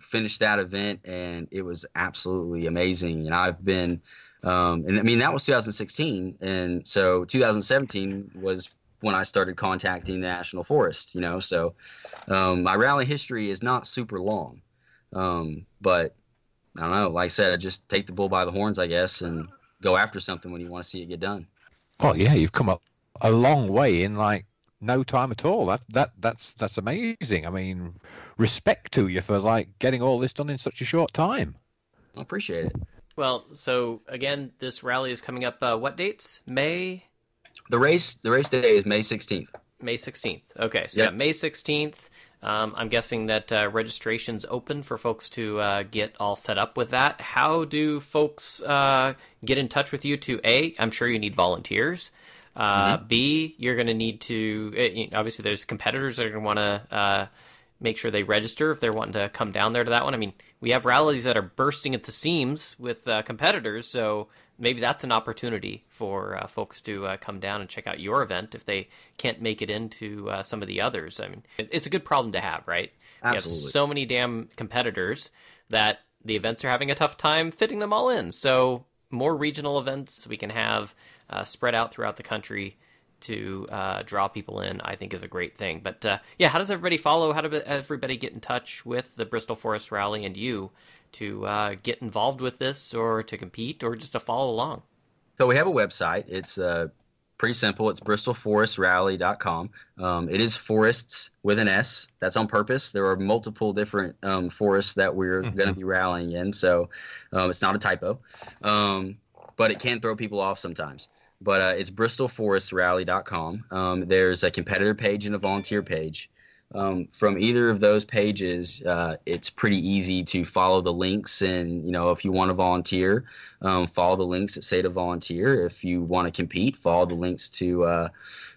finished that event, and it was absolutely amazing. And I've been, um, and I mean that was 2016, and so 2017 was when I started contacting the National Forest. You know, so um, my rally history is not super long, um, but I don't know. Like I said, I just take the bull by the horns, I guess, and go after something when you want to see it get done. Oh yeah, you've come up a long way in like no time at all. That that that's that's amazing. I mean, respect to you for like getting all this done in such a short time. I appreciate it. Well, so again, this rally is coming up. Uh, what dates? May The race, the race day is May 16th. May sixteenth. Okay, so Yep. yeah, May sixteenth. Um, I'm guessing that uh, registration's open for folks to uh, get all set up with that. How do folks uh, get in touch with you? To a, I'm sure you need volunteers. Uh, B, you're going to need to eh, obviously there's competitors that are going to want to uh, make sure they register if they're wanting to come down there to that one. I mean, we have rallies that are bursting at the seams with uh, competitors, so maybe that's an opportunity for uh, folks to uh, come down and check out your event if they can't make it into uh, some of the others. I mean, it's a good problem to have, right? You have Absolutely. so many damn competitors that the events are having a tough time fitting them all in. So more regional events we can have uh, spread out throughout the country to uh, draw people in, I think is a great thing. But uh, yeah, how does everybody follow? How does everybody get in touch with the Bristol Forest Rally and you to uh, get involved with this or to compete or just to follow along? So we have a website. It's uh, pretty simple. It's bristolforestrally.com. Um, it is forests with an S. That's on purpose. There are multiple different um, forests that we're Mhm. going to be rallying in, so um, it's not a typo. Um, but it can throw people off sometimes. But uh, it's bristolforestrally.com. Um, there's a competitor page and a volunteer page. Um, from either of those pages, uh, it's pretty easy to follow the links. And you know, if you want to volunteer, um, follow the links that say to volunteer. If you want to compete, follow the links to uh,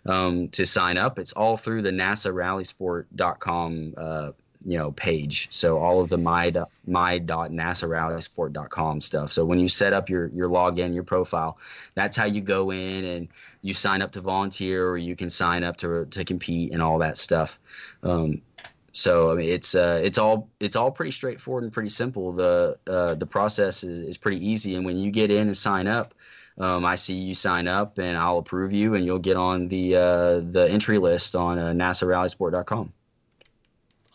um, to sign up. It's all through the NASA RallySport.com uh, you know page. So all of the my my.nasarallysport.com stuff. So when you set up your your login, your profile, that's how you go in and you sign up to volunteer, or you can sign up to to compete and all that stuff. Um, so I mean, it's uh, it's all it's all pretty straightforward and pretty simple. The uh, the process is, is pretty easy, and when you get in and sign up, um, I see you sign up, and I'll approve you, and you'll get on the uh, the entry list on uh, NASARallysport.com.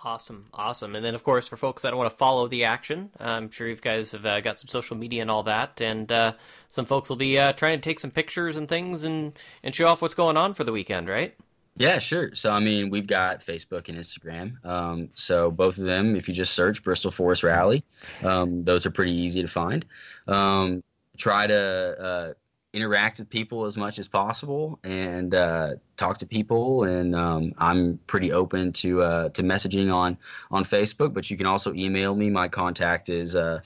Awesome, awesome. And then, of course, for folks that want to follow the action, I'm sure you guys have uh, got some social media and all that, and uh, some folks will be uh, trying to take some pictures and things and, and show off what's going on for the weekend, right? Yeah, sure. So I mean, we've got Facebook and Instagram. Um, so both of them, if you just search Bristol Forest Rally, um, those are pretty easy to find. Um, try to uh, interact with people as much as possible and uh, talk to people. And um, I'm pretty open to uh, to messaging on on Facebook, but you can also email me. My contact is. Uh,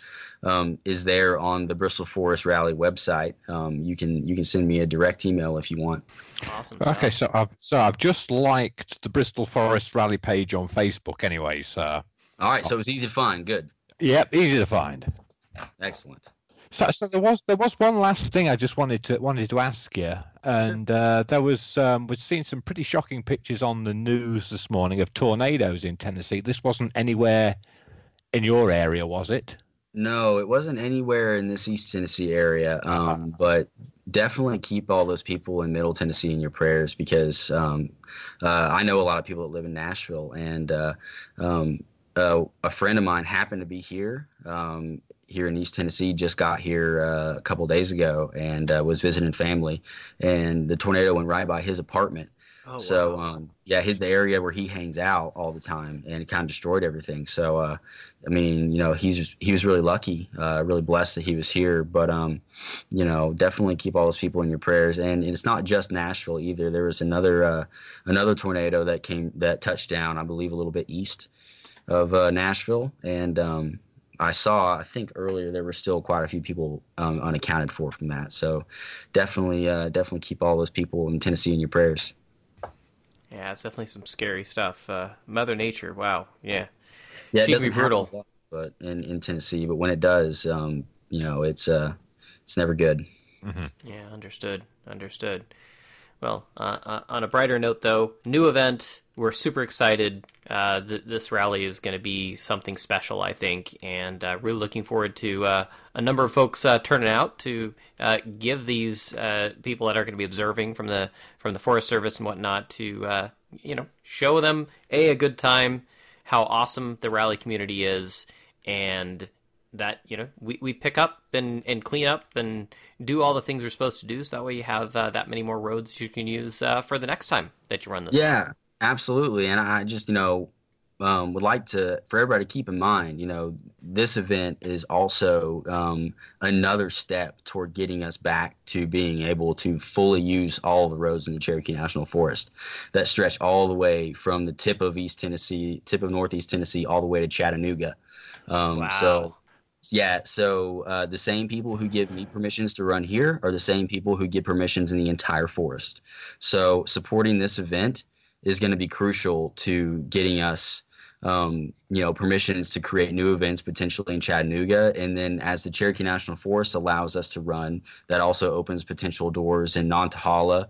um, is there on the Bristol Forest Rally website? Um, you can you can send me a direct email if you want. Awesome. Okay, so I've so I've just liked the Bristol Forest Rally page on Facebook, anyway. So All right, so it was easy to find. Good, yep, easy to find. excellent. So, so there was there was one last thing I just wanted to wanted to ask you, and uh, there was um, we've seen some pretty shocking pictures on the news this morning of tornadoes in Tennessee. This wasn't anywhere in your area, was it? No, it wasn't anywhere in this East Tennessee area, um, but definitely keep all those people in Middle Tennessee in your prayers because um, uh, I know a lot of people that live in Nashville, and uh, um, uh, a friend of mine happened to be here. Um, here in East Tennessee, just got here uh, a couple days ago and uh, was visiting family, and the tornado went right by his apartment. Oh, so wow. um, yeah, his the area where he hangs out all the time, and it kind of destroyed everything. So uh, I mean, you know, he's he was really lucky, uh, really blessed that he was here. But um, you know, definitely keep all those people in your prayers. And, and it's not just Nashville either. There was another uh, another tornado that came that touched down, I believe, a little bit east of uh, Nashville, and um, I saw, I think earlier there were still quite a few people um, unaccounted for from that. So definitely, uh, definitely keep all those people in Tennessee in your prayers. Yeah, it's definitely some scary stuff. Uh, Mother Nature, wow, yeah, yeah, it doesn't be brutal, lot, but in, in Tennessee, but when it does, um, you know, it's uh, it's never good. Mm-hmm. Yeah, understood, understood. Well, uh, uh, on a brighter note, though, new event. We're super excited. Uh, th- this rally is going to be something special, I think, and uh, really looking forward to uh, a number of folks uh, turning out to give these people that are going to be observing from the from the Forest Service and whatnot to you know show them a a good time, how awesome the rally community is, and that you know we, we pick up and, and clean up and do all the things we're supposed to do so that way you have uh, that many more roads you can use uh, for the next time that you run this yeah absolutely and i just you know um, would like to for everybody to keep in mind you know this event is also um, another step toward getting us back to being able to fully use all the roads in the cherokee national forest that stretch all the way from the tip of east tennessee tip of northeast tennessee all the way to chattanooga um, wow. so yeah, so uh, the same people who give me permissions to run here are the same people who give permissions in the entire forest. So supporting this event is going to be crucial to getting us, um, you know, permissions to create new events potentially in Chattanooga, and then as the Cherokee National Forest allows us to run, that also opens potential doors in Nantahala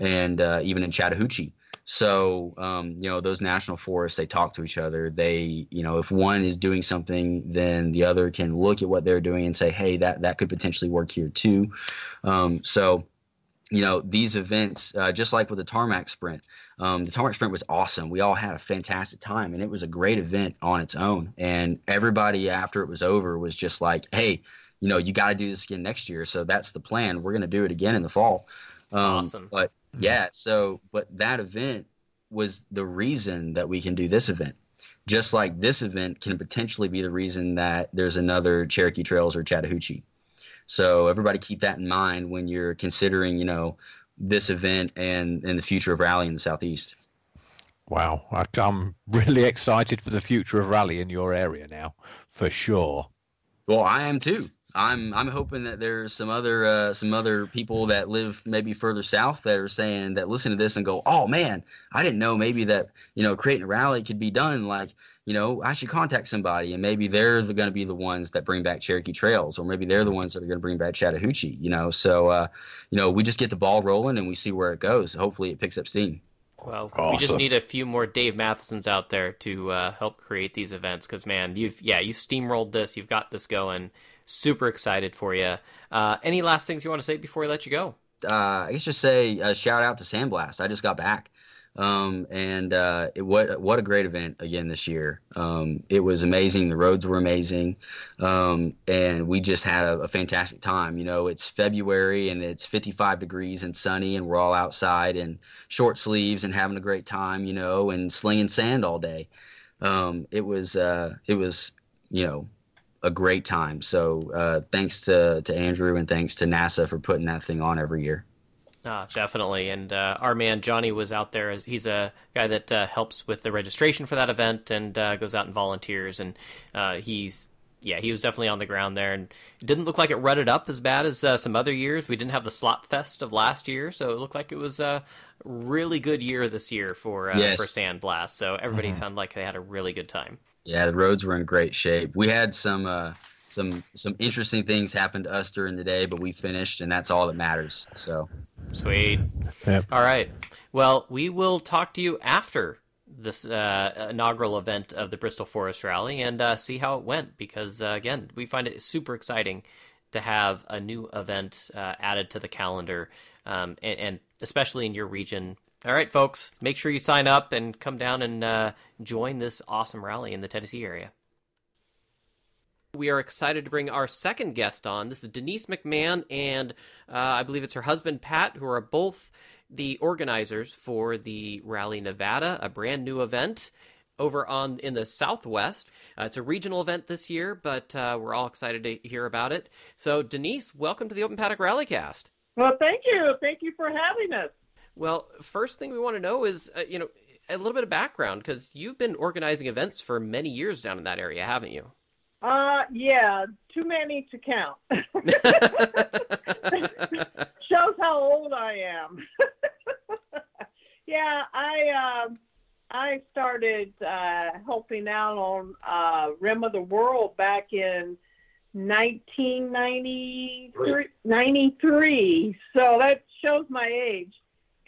and uh, even in Chattahoochee. So, um, you know, those national forests, they talk to each other. They, you know, if one is doing something, then the other can look at what they're doing and say, hey, that, that could potentially work here too. Um, so, you know, these events, uh, just like with the tarmac sprint, um, the tarmac sprint was awesome. We all had a fantastic time and it was a great event on its own. And everybody after it was over was just like, hey, you know, you got to do this again next year. So that's the plan. We're going to do it again in the fall. Um, awesome. But. Yeah. So, but that event was the reason that we can do this event. Just like this event can potentially be the reason that there's another Cherokee Trails or Chattahoochee. So everybody keep that in mind when you're considering, you know, this event and and the future of rally in the southeast. Wow, I'm really excited for the future of rally in your area now, for sure. Well, I am too. I'm I'm hoping that there's some other uh, some other people that live maybe further south that are saying that listen to this and go, oh man, I didn't know maybe that you know creating a rally could be done like you know I should contact somebody and maybe they're the, going to be the ones that bring back Cherokee Trails or maybe they're the ones that are going to bring back Chattahoochee. You know, so uh, you know we just get the ball rolling and we see where it goes. Hopefully it picks up steam. Well, awesome. we just need a few more Dave Mathesons out there to uh, help create these events because man, you've yeah you've steamrolled this, you've got this going Super excited for you. Uh, any last things you want to say before we let you go? Uh, I guess just say a shout out to Sandblast. I just got back. Um, and uh, it, what what a great event again this year. Um, it was amazing. The roads were amazing, um, and we just had a, a, fantastic time. You know, it's February and it's 55 degrees and sunny, and we're all outside in short sleeves and having a great time. You know, and slinging sand all day. Um, it was uh, it was you know a great time. So uh, thanks to, to Andrew and thanks to NASA for putting that thing on every year. Ah, definitely. And uh, our man Johnny was out there. He's a guy that uh, helps with the registration for that event and uh, goes out and volunteers. And uh, he's yeah, he was definitely on the ground there, and it didn't look like it rutted up as bad as uh, some other years. We didn't have the slot fest of last year, so it looked like it was a really good year this year for yes. for Sandblast. So everybody mm-hmm. sounded like they had a really good time. Yeah, the roads were in great shape. We had some uh, some some interesting things happen to us during the day, but we finished, and that's all that matters. So sweet. Yep. All right. Well, we will talk to you after this uh, inaugural event of the Bristol Forest Rally and uh, see how it went. Because uh, again, we find it super exciting to have a new event uh, added to the calendar, um, and, and especially in your region all right, folks, make sure you sign up and come down and uh, join this awesome rally in the Tennessee area. We are excited to bring our second guest on. This is Denise McMahon, and uh, I believe it's her husband, Pat, who are both the organizers for the Rally Nevada, a brand new event over on in the Southwest. Uh, it's a regional event this year, but uh, we're all excited to hear about it. So, Denise, welcome to the Open Paddock Rallycast. Well, thank you. Thank you for having us. Well, first thing we want to know is, uh, you know, a little bit of background because you've been organizing events for many years down in that area, haven't you? Uh, yeah, too many to count. Shows how old I am. yeah, I um, I started uh, helping out on uh, Rim of the World back in 1993. 93. So that shows my age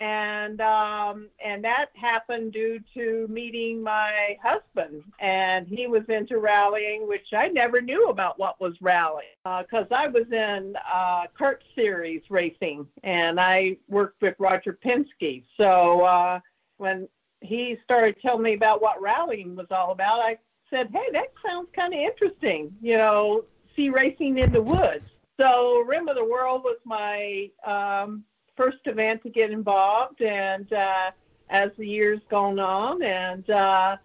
and um, and that happened due to meeting my husband, and he was into rallying, which I never knew about what was rallying because uh, I was in uh, CART series racing, and I worked with Roger Penske. So uh, when he started telling me about what rallying was all about, I said, "Hey, that sounds kind of interesting," you know, see racing in the woods. So Rim of the World was my um, first event to get involved, and uh, as the years gone on, and uh,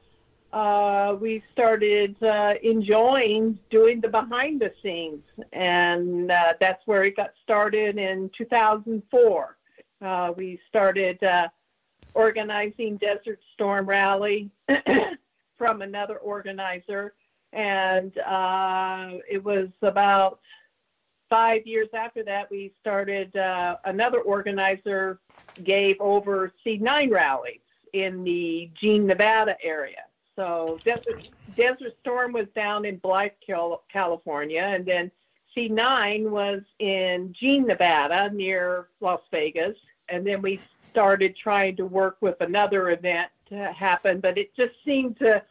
uh, we started uh, enjoying doing the behind the scenes, and uh, that's where it got started in 2004. Uh, we started organizing Desert Storm Rally from another organizer, and it was about five years after that, we started uh, another organizer gave over C9 rallies in the Jean, Nevada area. So Desert, Desert Storm was down in Blythe, California, and then C9 was in Jean, Nevada, near Las Vegas. And then we started trying to work with another event to happen, but it just seemed to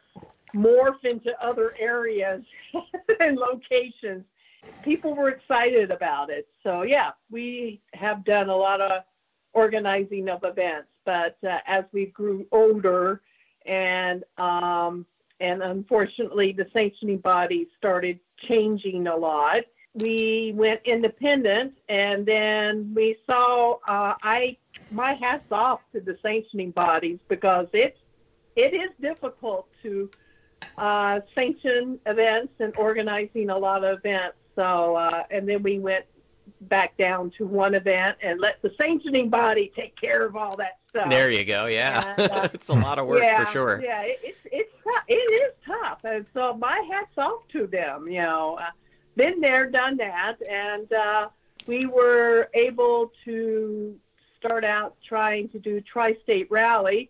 morph into other areas and locations people were excited about it. So yeah, we have done a lot of organizing of events, but uh, as we grew older and um, and unfortunately the sanctioning body started changing a lot. We went independent, and then we saw. Uh, I my hats off to the sanctioning bodies because it's it is difficult to uh, sanction events and organizing a lot of events. So, uh, and then we went back down to one event and let the sanctioning body take care of all that stuff. There you go. Yeah, and, uh, it's a lot of work yeah, for sure. Yeah, it, it's it's tough. it is tough, and so my hats off to them. You know, uh, been there, done that, and uh, we were able to start out trying to do tri-state rally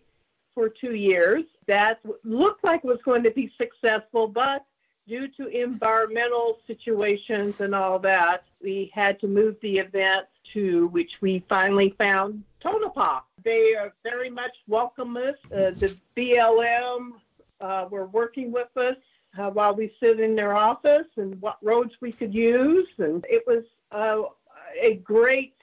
for two years. That looked like it was going to be successful, but due to environmental situations and all that, we had to move the event to which we finally found Tonopah. They are very much welcome us. Uh, the BLM uh, were working with us uh, while we sit in their office and what roads we could use. And it was uh, a great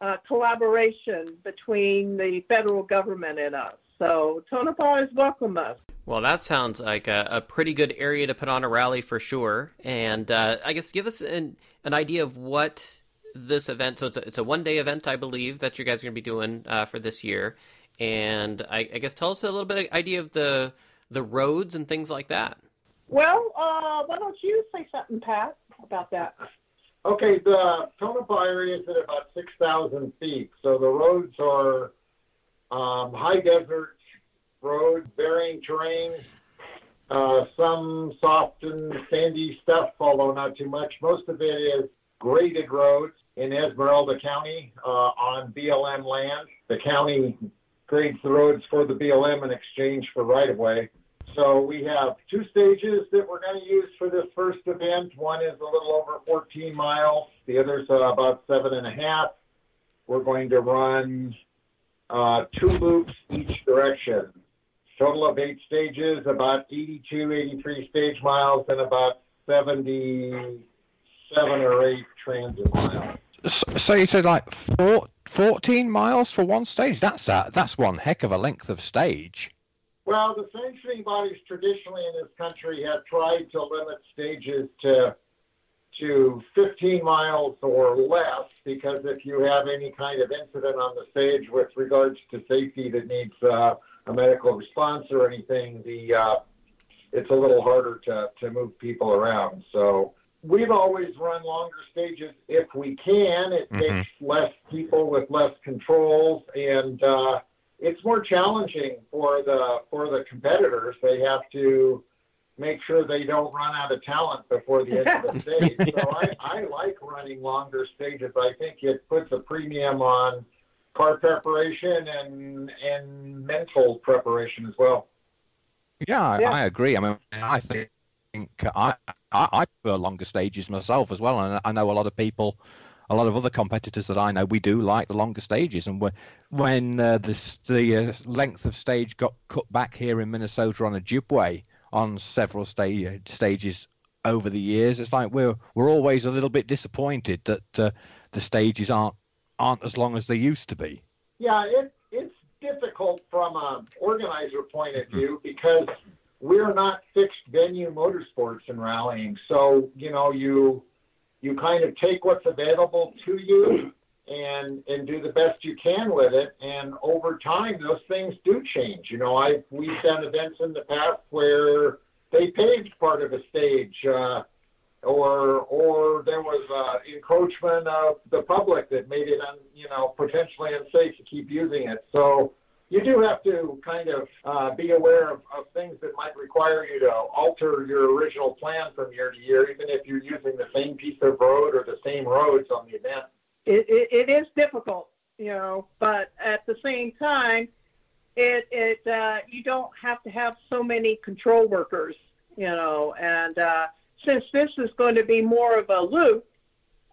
uh, collaboration between the federal government and us. So Tonopah has welcomed us. Well, that sounds like a, a, pretty good area to put on a rally for sure. And uh, I guess give us an, an idea of what this event. So it's a, it's a one day event, I believe, that you guys are going to be doing uh, for this year. And I, I, guess tell us a little bit of idea of the the roads and things like that. Well, uh, why don't you say something, Pat, about that? Okay, the Tonopah area is at about 6,000 feet. So the roads are um, high desert roads, varying terrain, uh, some soft and sandy stuff, although not too much. Most of it is graded roads in Esmeralda County uh, on BLM land. The county grades the roads for the BLM in exchange for right of way. So we have two stages that we're going to use for this first event. One is a little over 14 miles. The other's uh, about seven and a half. We're going to run uh, two loops each direction total of eight stages, about 82, 83 stage miles, and about 77 or 8 transit miles. So you said like four, 14 miles for one stage? That's a, that's one heck of a length of stage. Well, the sanctioning bodies traditionally in this country have tried to limit stages to to 15 miles or less because if you have any kind of incident on the stage with regards to safety that needs uh, a medical response or anything, the uh, it's a little harder to, to move people around. So we've always run longer stages if we can. It Mhm. takes less people with less controls, and uh, it's more challenging for the for the competitors. They have to make sure they don't run out of talent before the end of the stage. So I, I like running longer stages. I think it puts a premium on car preparation and and mental preparation as well. Yeah, I, Yeah. I agree. I mean, I think I, I I prefer longer stages myself as well, and I know a lot of people, a lot of other competitors that I know, we do like the longer stages. And when when uh, the the uh, length of stage got cut back here in Minnesota on a Ojibwe on several sta- stages over the years, it's like we're we're always a little bit disappointed that uh, the stages aren't aren't as long as they used to be. Yeah, it, it's difficult from an organizer point of view because we're not fixed venue motorsports and rallying. So you know, you you kind of take what's available to you and and do the best you can with it. And over time, those things do change. You know, I we've done events in the past where they paved part of a stage. Uh, or or there was uh, encroachment of the public that made it un, you know potentially unsafe to keep using it. So you do have to kind of uh, be aware of, of things that might require you to alter your original plan from year to year, even if you're using the same piece of road or the same roads on the event. it, it, it is difficult, you know, but at the same time, it it uh, you don't have to have so many control workers, you know, and uh, since this is going to be more of a loop,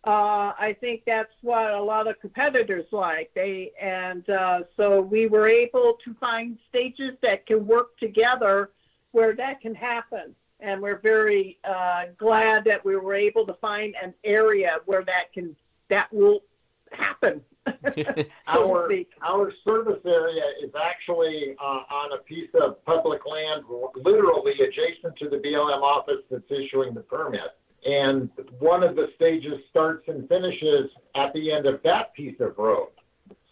uh, I think that's what a lot of competitors like. They and uh, so we were able to find stages that can work together where that can happen, and we're very uh, glad that we were able to find an area where that can that will happen. Our our service area is actually uh, on a piece of public land, literally adjacent to the BLM office that's issuing the permit. And one of the stages starts and finishes at the end of that piece of road.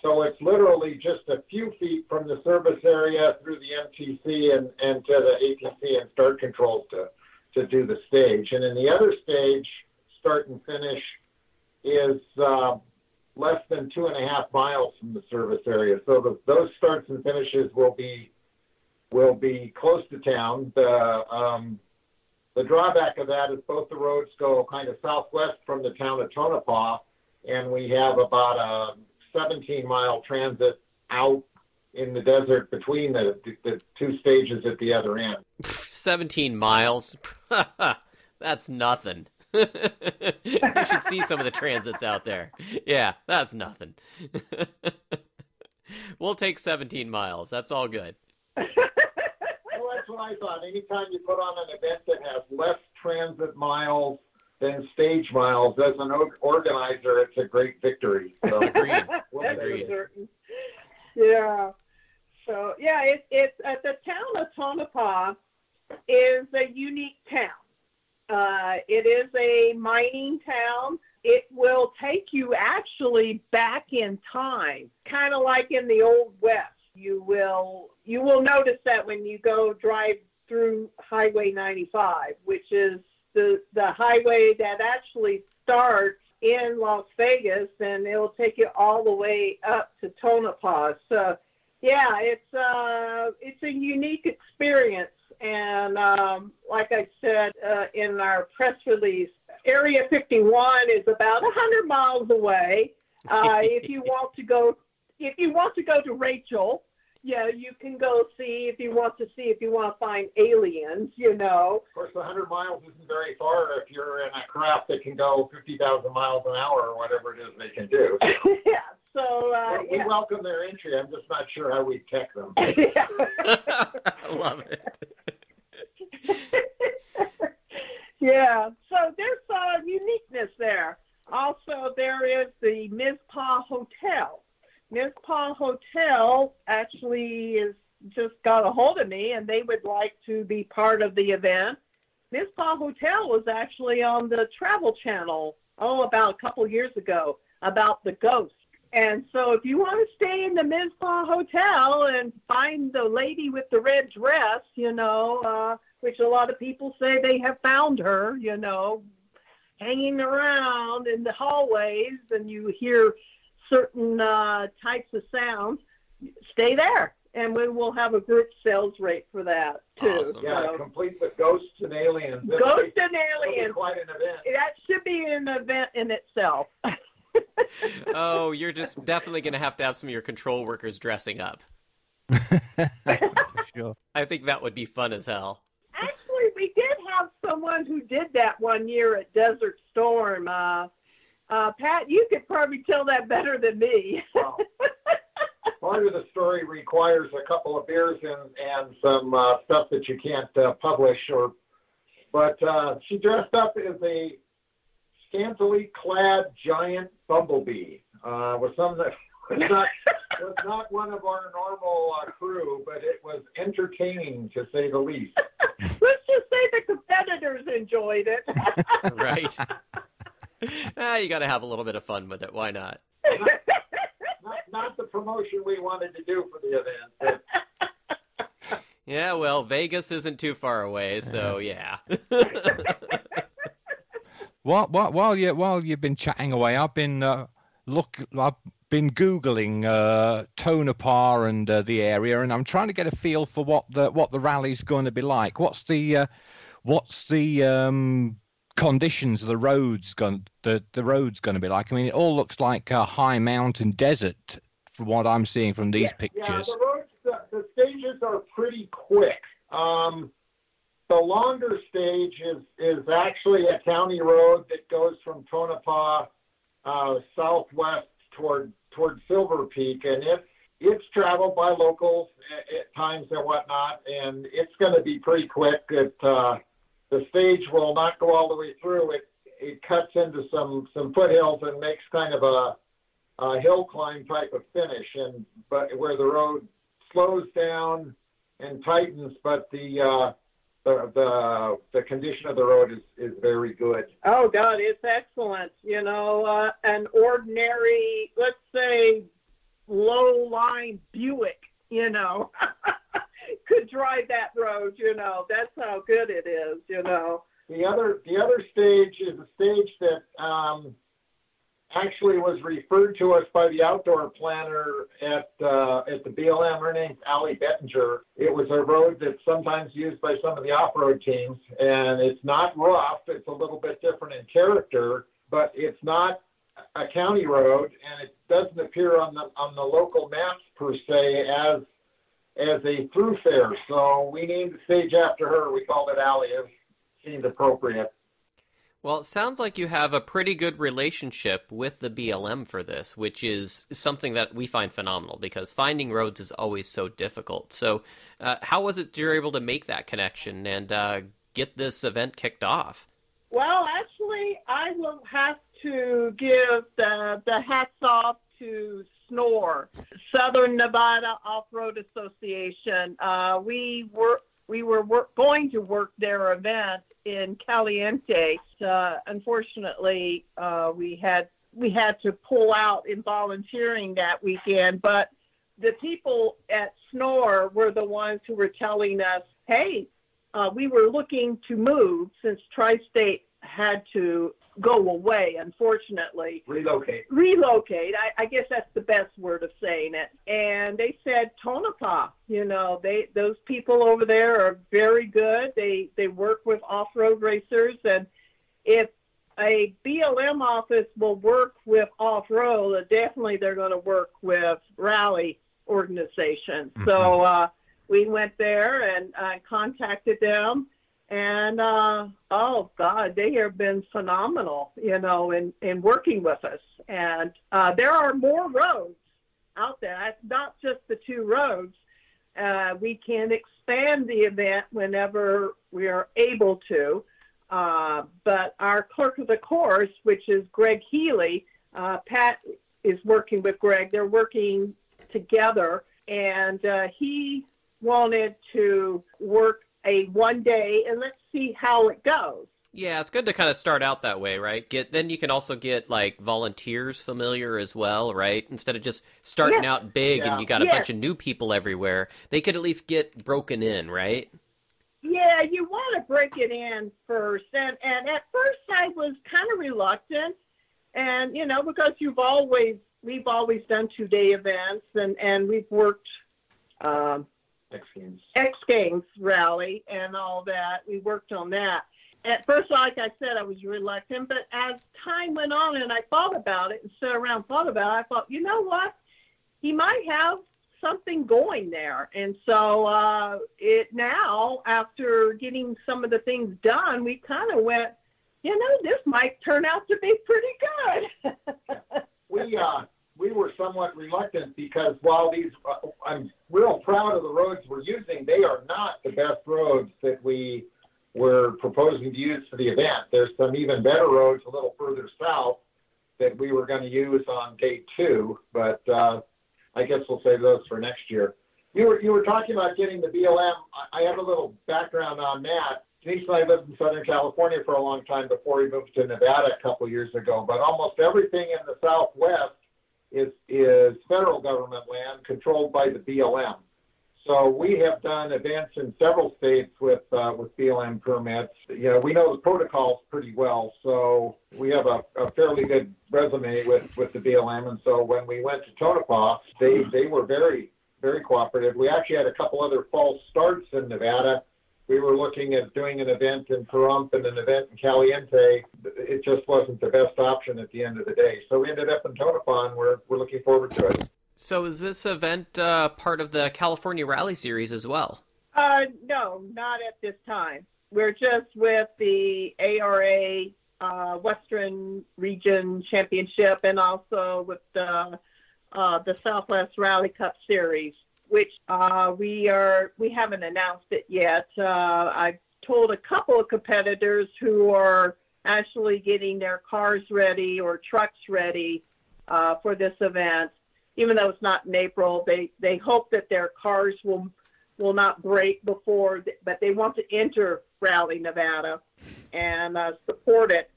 So it's literally just a few feet from the service area through the MTC and, and to the ATC and start controls to, to do the stage. And in the other stage, start and finish is uh, less than two and a half miles from the service area. So the, those starts and finishes will be will be close to town. The um, the drawback of that is both the roads go kind of southwest from the town of Tonopah, and we have about a 17 mile transit out in the desert between the, the two stages at the other end. 17 miles. that's nothing. you should see some of the transits out there. Yeah, that's nothing. we'll take 17 miles. That's all good. Well, that's what I thought. Anytime you put on an event that has less transit miles than stage miles, as an organizer, it's a great victory. So Agreed. we'll That's Agreed. for certain. Yeah. So yeah, it, it's at the town of Tonopah is a unique town. Uh, it is a mining town. It will take you actually back in time, kind of like in the old west. You will you will notice that when you go drive through Highway 95, which is the the highway that actually starts in Las Vegas, and it'll take you all the way up to Tonopah. So, yeah, it's uh, it's a unique experience, and um, like I said uh, in our press release, Area 51 is about 100 miles away. Uh, if you want to go, if you want to go to Rachel, yeah, you can go see if you want to see if you want to find aliens. You know, Of course, 100 miles isn't very far if you're in a craft that can go 50,000 miles an hour or whatever it is they can do. yeah. So uh, we yeah. welcome their entry. I'm just not sure how we tech them. I love it. yeah. So there's uh, uniqueness there. Also, there is the Mizpah Hotel. Mizpah Hotel actually is just got a hold of me and they would like to be part of the event. Mizpah Hotel was actually on the Travel Channel, oh, about a couple years ago, about the ghost. And so if you want to stay in the Mizpah Hotel and find the lady with the red dress, you know, uh, which a lot of people say they have found her, you know, hanging around in the hallways and you hear certain uh, types of sounds, stay there. And we will have a group sales rate for that too. Awesome. Yeah, So- complete with ghosts and aliens. It'll Ghost be- and it'll be aliens. Quite an event. That should be an event in itself. oh, you're just definitely going to have to have some of your control workers dressing up. sure. I think that would be fun as hell. Actually, we did have someone who did that one year at Desert Storm. Uh, uh, Pat, you could probably tell that better than me. Well, part of the story requires a couple of beers and and some uh, stuff that you can't uh, publish. Or, but uh, she dressed up as a scantily clad giant bumblebee. Uh, was some that was not was not one of our normal uh, crew, but it was entertaining to say the least. Let's just say the competitors enjoyed it. Right. ah, you got to have a little bit of fun with it. Why not? Not, not the promotion we wanted to do for the event. But Yeah, well, Vegas isn't too far away, so yeah. While, while, while you while you've been chatting away, I've been uh, look I've been googling uh, Tonopah and uh, the area, and I'm trying to get a feel for what the what the rally's going to be like. What's the uh, what's the um, conditions of the roads going the the roads going to be like? I mean, it all looks like a high mountain desert from what I'm seeing from these Yeah, pictures. the roads, the, the stages are pretty quick. Um, the longer stage is, is actually a county road that goes from Tonopah uh, southwest toward toward Silver Peak, and it's it's traveled by locals at, at times and whatnot, and it's going to be pretty quick. It uh, the stage will not go all the way through. It it cuts into some some foothills and makes kind of a uh, hill climb type of finish, and but where the road slows down and tightens, but the uh, the, the the condition of the road is, is very good. Oh God, it's excellent. You know, uh, an ordinary, let's say, low line Buick, you know, could drive that road. You know, that's how good it is. You know. The other the other stage is a stage that um, actually was referred to us by the outdoor planner at uh, at the BLM. Her name's Allie Bettinger. It was a road that's sometimes used by some of the off-road teams, and it's not rough. It's a little bit different in character, but it's not a county road, and it doesn't appear on the on the local maps per se as as a throughfare. So we named the stage after her. We called it Allie. It seemed appropriate. Well, it sounds like you have a pretty good relationship with the BLM for this, which is something that we find phenomenal because finding roads is always so difficult. So, uh, how was it you're able to make that connection and uh, get this event kicked off? Well, actually, I will have to give the the hats off to Snore, Southern Nevada Off Road Association. Uh, we were we were work, going to work their event in Caliente. Uh, unfortunately, uh, we had we had to pull out in volunteering that weekend, but the people at Snore were the ones who were telling us, "Hey, uh, we were looking to move since Tri-State had to go away, unfortunately, Relocate. relocate. I, I guess that's the best word of saying it. And they said Tonopah. You know, they those people over there are very good. They they work with off-road racers, and if a BLM office will work with off-road, definitely they're going to work with rally organizations. So uh, we went there and uh, contacted them and uh, oh God, they have been phenomenal, you know, in in working with us. And uh, there are more roads out there. It's not just the two roads. Uh, we can expand the event whenever we are able to. Uh, but our clerk of the course, which is Greg Healy, uh, Pat is working with Greg. They're working together, and uh, he wanted to work a one day and let's see how it goes. Yeah, it's good to kind of start out that way, right? Get then you can also get like volunteers familiar as well, right? Instead of just starting Yeah. out big Yeah. and you got a Yeah. bunch of new people everywhere, they could at least get broken in, right? Yeah, you want to break it in first. And, and at first, I was kind of reluctant. And, you know, because you've always, we've always done two day events and, and we've worked um, X Games. X Games rally and all that. We worked on that. At first, like I said, I was reluctant, but as time went on and I thought about it and sat around and thought about it, I thought, you know what? He might have something going there. And so uh, it now, after getting some of the things done, we kind of went, you know, this might turn out to be pretty good. we uh, we were somewhat reluctant because while these uh, I'm real proud of the roads we're using, they are not the best roads that we were proposing to use for the event. There's some even better roads a little further south that we were going to use on day two, but uh, I guess we'll save those for next year. You were you were talking about getting the BLM. I I have a little background on that. Denise and I lived in Southern California for a long time before we moved to Nevada a couple years ago. But almost everything in the Southwest is is federal government land controlled by the BLM. So we have done events in several states with uh, with BLM permits. You know, we know the protocols pretty well, so we have a, a fairly good resume with, with the BLM. And so when we went to Tonopah, they they were very very cooperative. We actually had a couple other false starts in Nevada. We were looking at doing an event in Pahrump and an event in Caliente. It just wasn't the best option at the end of the day. So we ended up in Tonopah, and we're we're looking forward to it. So is this event uh, part of the California Rally Series as well? Uh, no, not at this time. We're just with the ARA uh, Western Region Championship and also with the uh, the Southwest Rally Cup Series, which uh, we are we haven't announced it yet. Uh, I've told a couple of competitors who are actually getting their cars ready or trucks ready uh, for this event. Even though it's not in April, they, they hope that their cars will will not break before, but they want to enter Rally Nevada and uh, support it.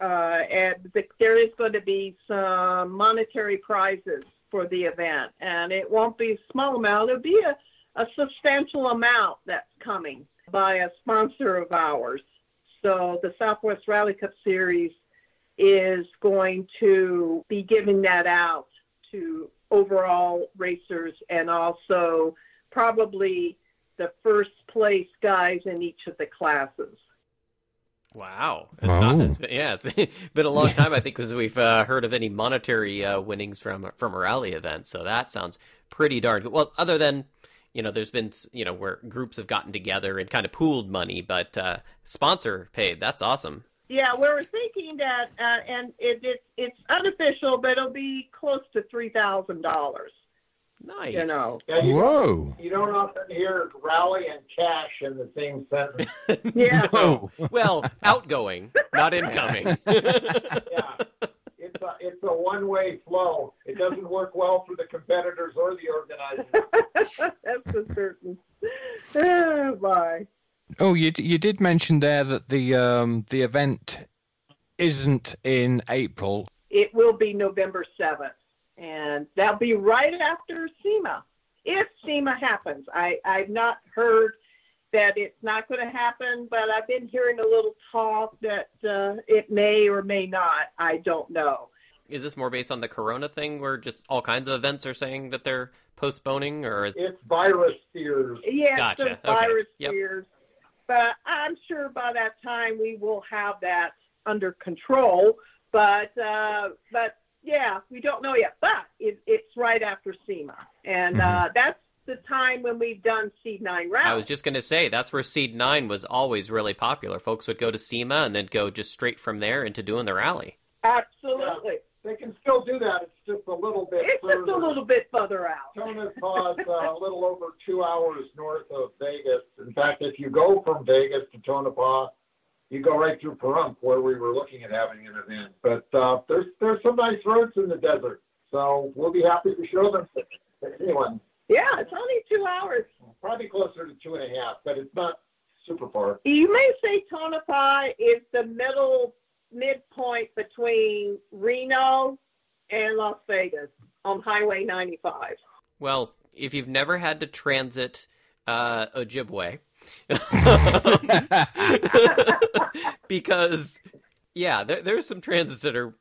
Uh, and the, there is going to be some monetary prizes for the event, and it won't be a small amount. It'll be a, a substantial amount that's coming by a sponsor of ours. So the Southwest Rally Cup Series is going to be giving that out to overall racers and also probably the first place guys in each of the classes. Wow, it's not. Oh. It's been, yeah, it's been a long time. I think because we've uh, heard of any monetary uh, winnings from from a rally event. So that sounds pretty darn good. Well, other than you know, there's been you know where groups have gotten together and kind of pooled money, but uh, sponsor paid. That's awesome. Yeah, we were thinking that, uh, and it, it it's unofficial, but it'll be close to three thousand dollars. Nice. You know, Yeah, you, Whoa. you don't often hear rally and cash in the same sentence. yeah. No. well, outgoing, not incoming. Yeah, it's a it's a one way flow. It doesn't work well for the competitors or the organizers. That's for certain. Oh, bye. Oh, you you did mention there that the um the event isn't in April. It will be November 7th, and that'll be right after SEMA. If SEMA happens, I, I've not heard that it's not going to happen, but I've been hearing a little talk that uh, it may or may not. I don't know. is this more based on the Corona thing, where just all kinds of events are saying that they're postponing, or is It's virus fears. Yes, Gotcha. the Okay. virus Yep. fears, but I'm sure by that time we will have that under control. But uh, but yeah, we don't know yet. But it, it's right after SEMA, and uh, that's the time when we've done Seed Nine rounds. I was just going to say that's where Seed 9 was always really popular. Folks would go to SEMA and then go just straight from there into doing the rally. Absolutely, They can still do that. It's just a little bit it's just further. a little bit further out. Tonopah is uh, a little over two hours north of Vegas. In fact, if you go from Vegas to Tonopah, you go right through Pahrump, where we were looking at having an event. But uh, there's there's some nice roads in the desert, so we'll be happy to show them to anyone. Yeah, it's only two hours. probably closer to two and a half, but it's not super far. You may say Tonopah is the middle midpoint between Reno and Las Vegas on Highway 95. Well, if you've never had to transit uh, Ojibwe, because yeah, there, there's some transits that are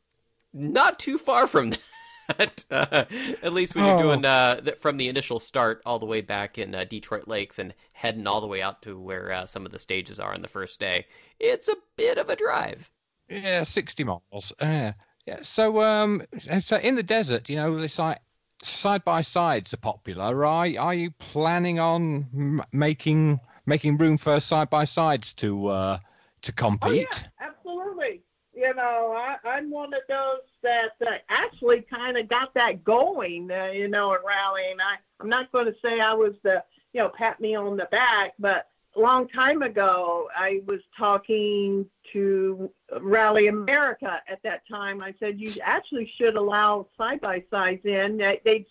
not too far from that. Uh, at least when you're Oh. doing uh, th- from the initial start all the way back in uh, Detroit Lakes and heading all the way out to where uh, some of the stages are on the first day, it's a bit of a drive. Yeah, sixty miles. Uh, yeah. So, um, so in the desert, you know, this like side by sides are popular. Are are you planning on m- making making room for side by sides to uh to Oh compete? yeah, absolutely. You know, I, I'm one of those that uh, actually kind of got that going. Uh, you know, at rallying. I I'm not going to say I was the you know pat me on the back, but a long time ago I was talking to Rally America at that time. I said you actually should allow side by sides in. They, they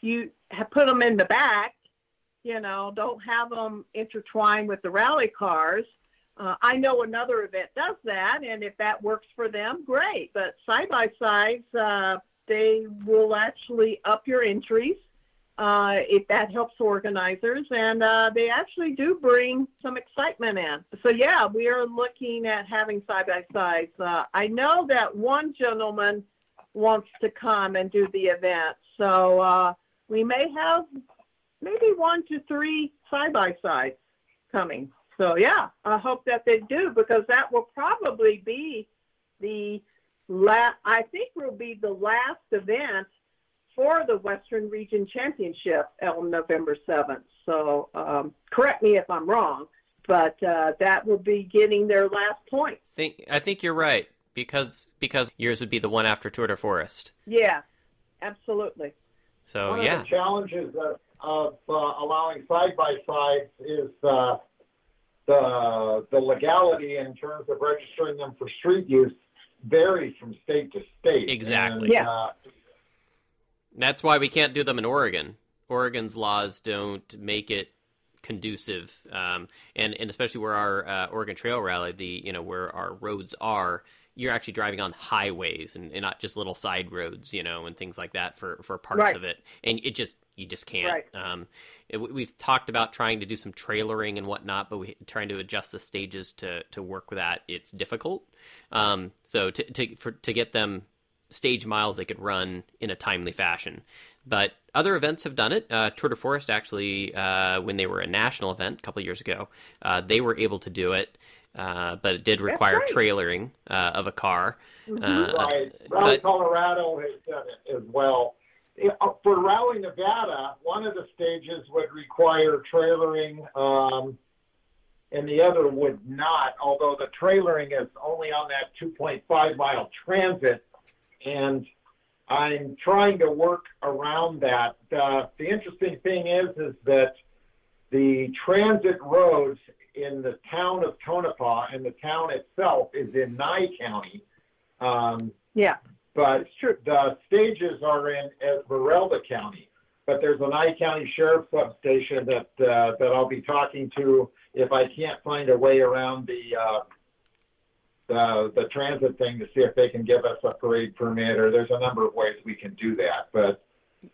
you have put them in the back. You know, don't have them intertwined with the rally cars. Uh, I know another event does that, and if that works for them, great. But side by sides, uh, they will actually up your entries uh, if that helps organizers, and uh, they actually do bring some excitement in. So yeah, we are looking at having side by sides. Uh, I know that one gentleman wants to come and do the event, so uh, we may have maybe one to three side by sides coming. So yeah, I hope that they do because that will probably be the la- I think will be the last event for the Western Region Championship on November seventh. So um, correct me if I'm wrong, but uh, that will be getting their last point. Think I think you're right because because yours would be the one after Tour de Forest. Yeah, absolutely. So One yeah, of the challenges of, of uh, allowing side by sides is uh, the the legality in terms of registering them for street use varies from state to state. Exactly. And, Yeah. uh, That's why we can't do them in Oregon. Oregon's laws don't make it conducive, um, and and especially where our uh, Oregon Trail Rally, the you know where our roads are, you're actually driving on highways and, and not just little side roads, you know, and things like that for for parts Right. of it, and it just you just can't. Right. Um, it, we- we've talked about trying to do some trailering and whatnot, but we trying to adjust the stages to to work with that. It's difficult. Um, so to to for, to get them stage miles they could run in a timely fashion. But other events have done it. Uh, Tour de Forest actually, uh, when they were a national event a couple years ago, uh, they were able to do it, uh, but it did require right. trailering uh, of a car. Mhm. Uh, right. Rally but- Colorado has done it as well. Uh, For Rally Nevada, one of the stages would require trailering, um, and the other would not. Although the trailering is only on that 2.5 mile transit, and I'm trying to work around that. Uh, the interesting thing is, is that the transit roads in the town of Tonopah and the town itself is in Nye County. Um, Yeah. The stages are in Esmeralda County. But there's an Nye County Sheriff substation that uh, that I'll be talking to if I can't find a way around the uh, the the transit thing to see if they can give us a parade permit. Or there's a number of ways we can do that. But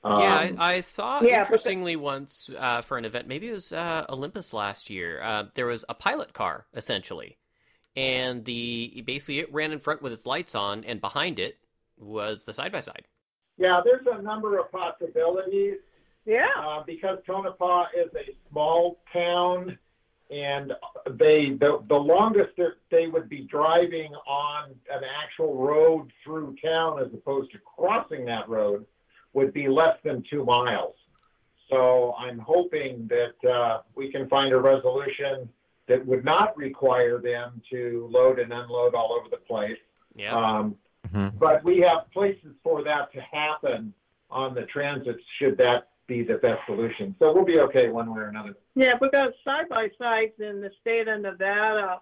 um, yeah, I, I saw Yeah, but interestingly once uh, for an event, maybe it was uh, Olympus last year. Uh, there was a pilot car essentially, and the basically it ran in front with its lights on, and behind it was the side by side. yeah, there's a number of possibilities. Yeah, uh, because Tonopah is a small town, and they the, the longest that they would be driving on an actual road through town as opposed to crossing that road would be less than two miles. So I'm hoping that uh, we can find a resolution that would not require them to load and unload all over the place. Yeah. Um, Mhm. but we have places for that to happen on the transits should that be the best solution. So we'll be okay one way or another. yeah, because side by sides in the state of Nevada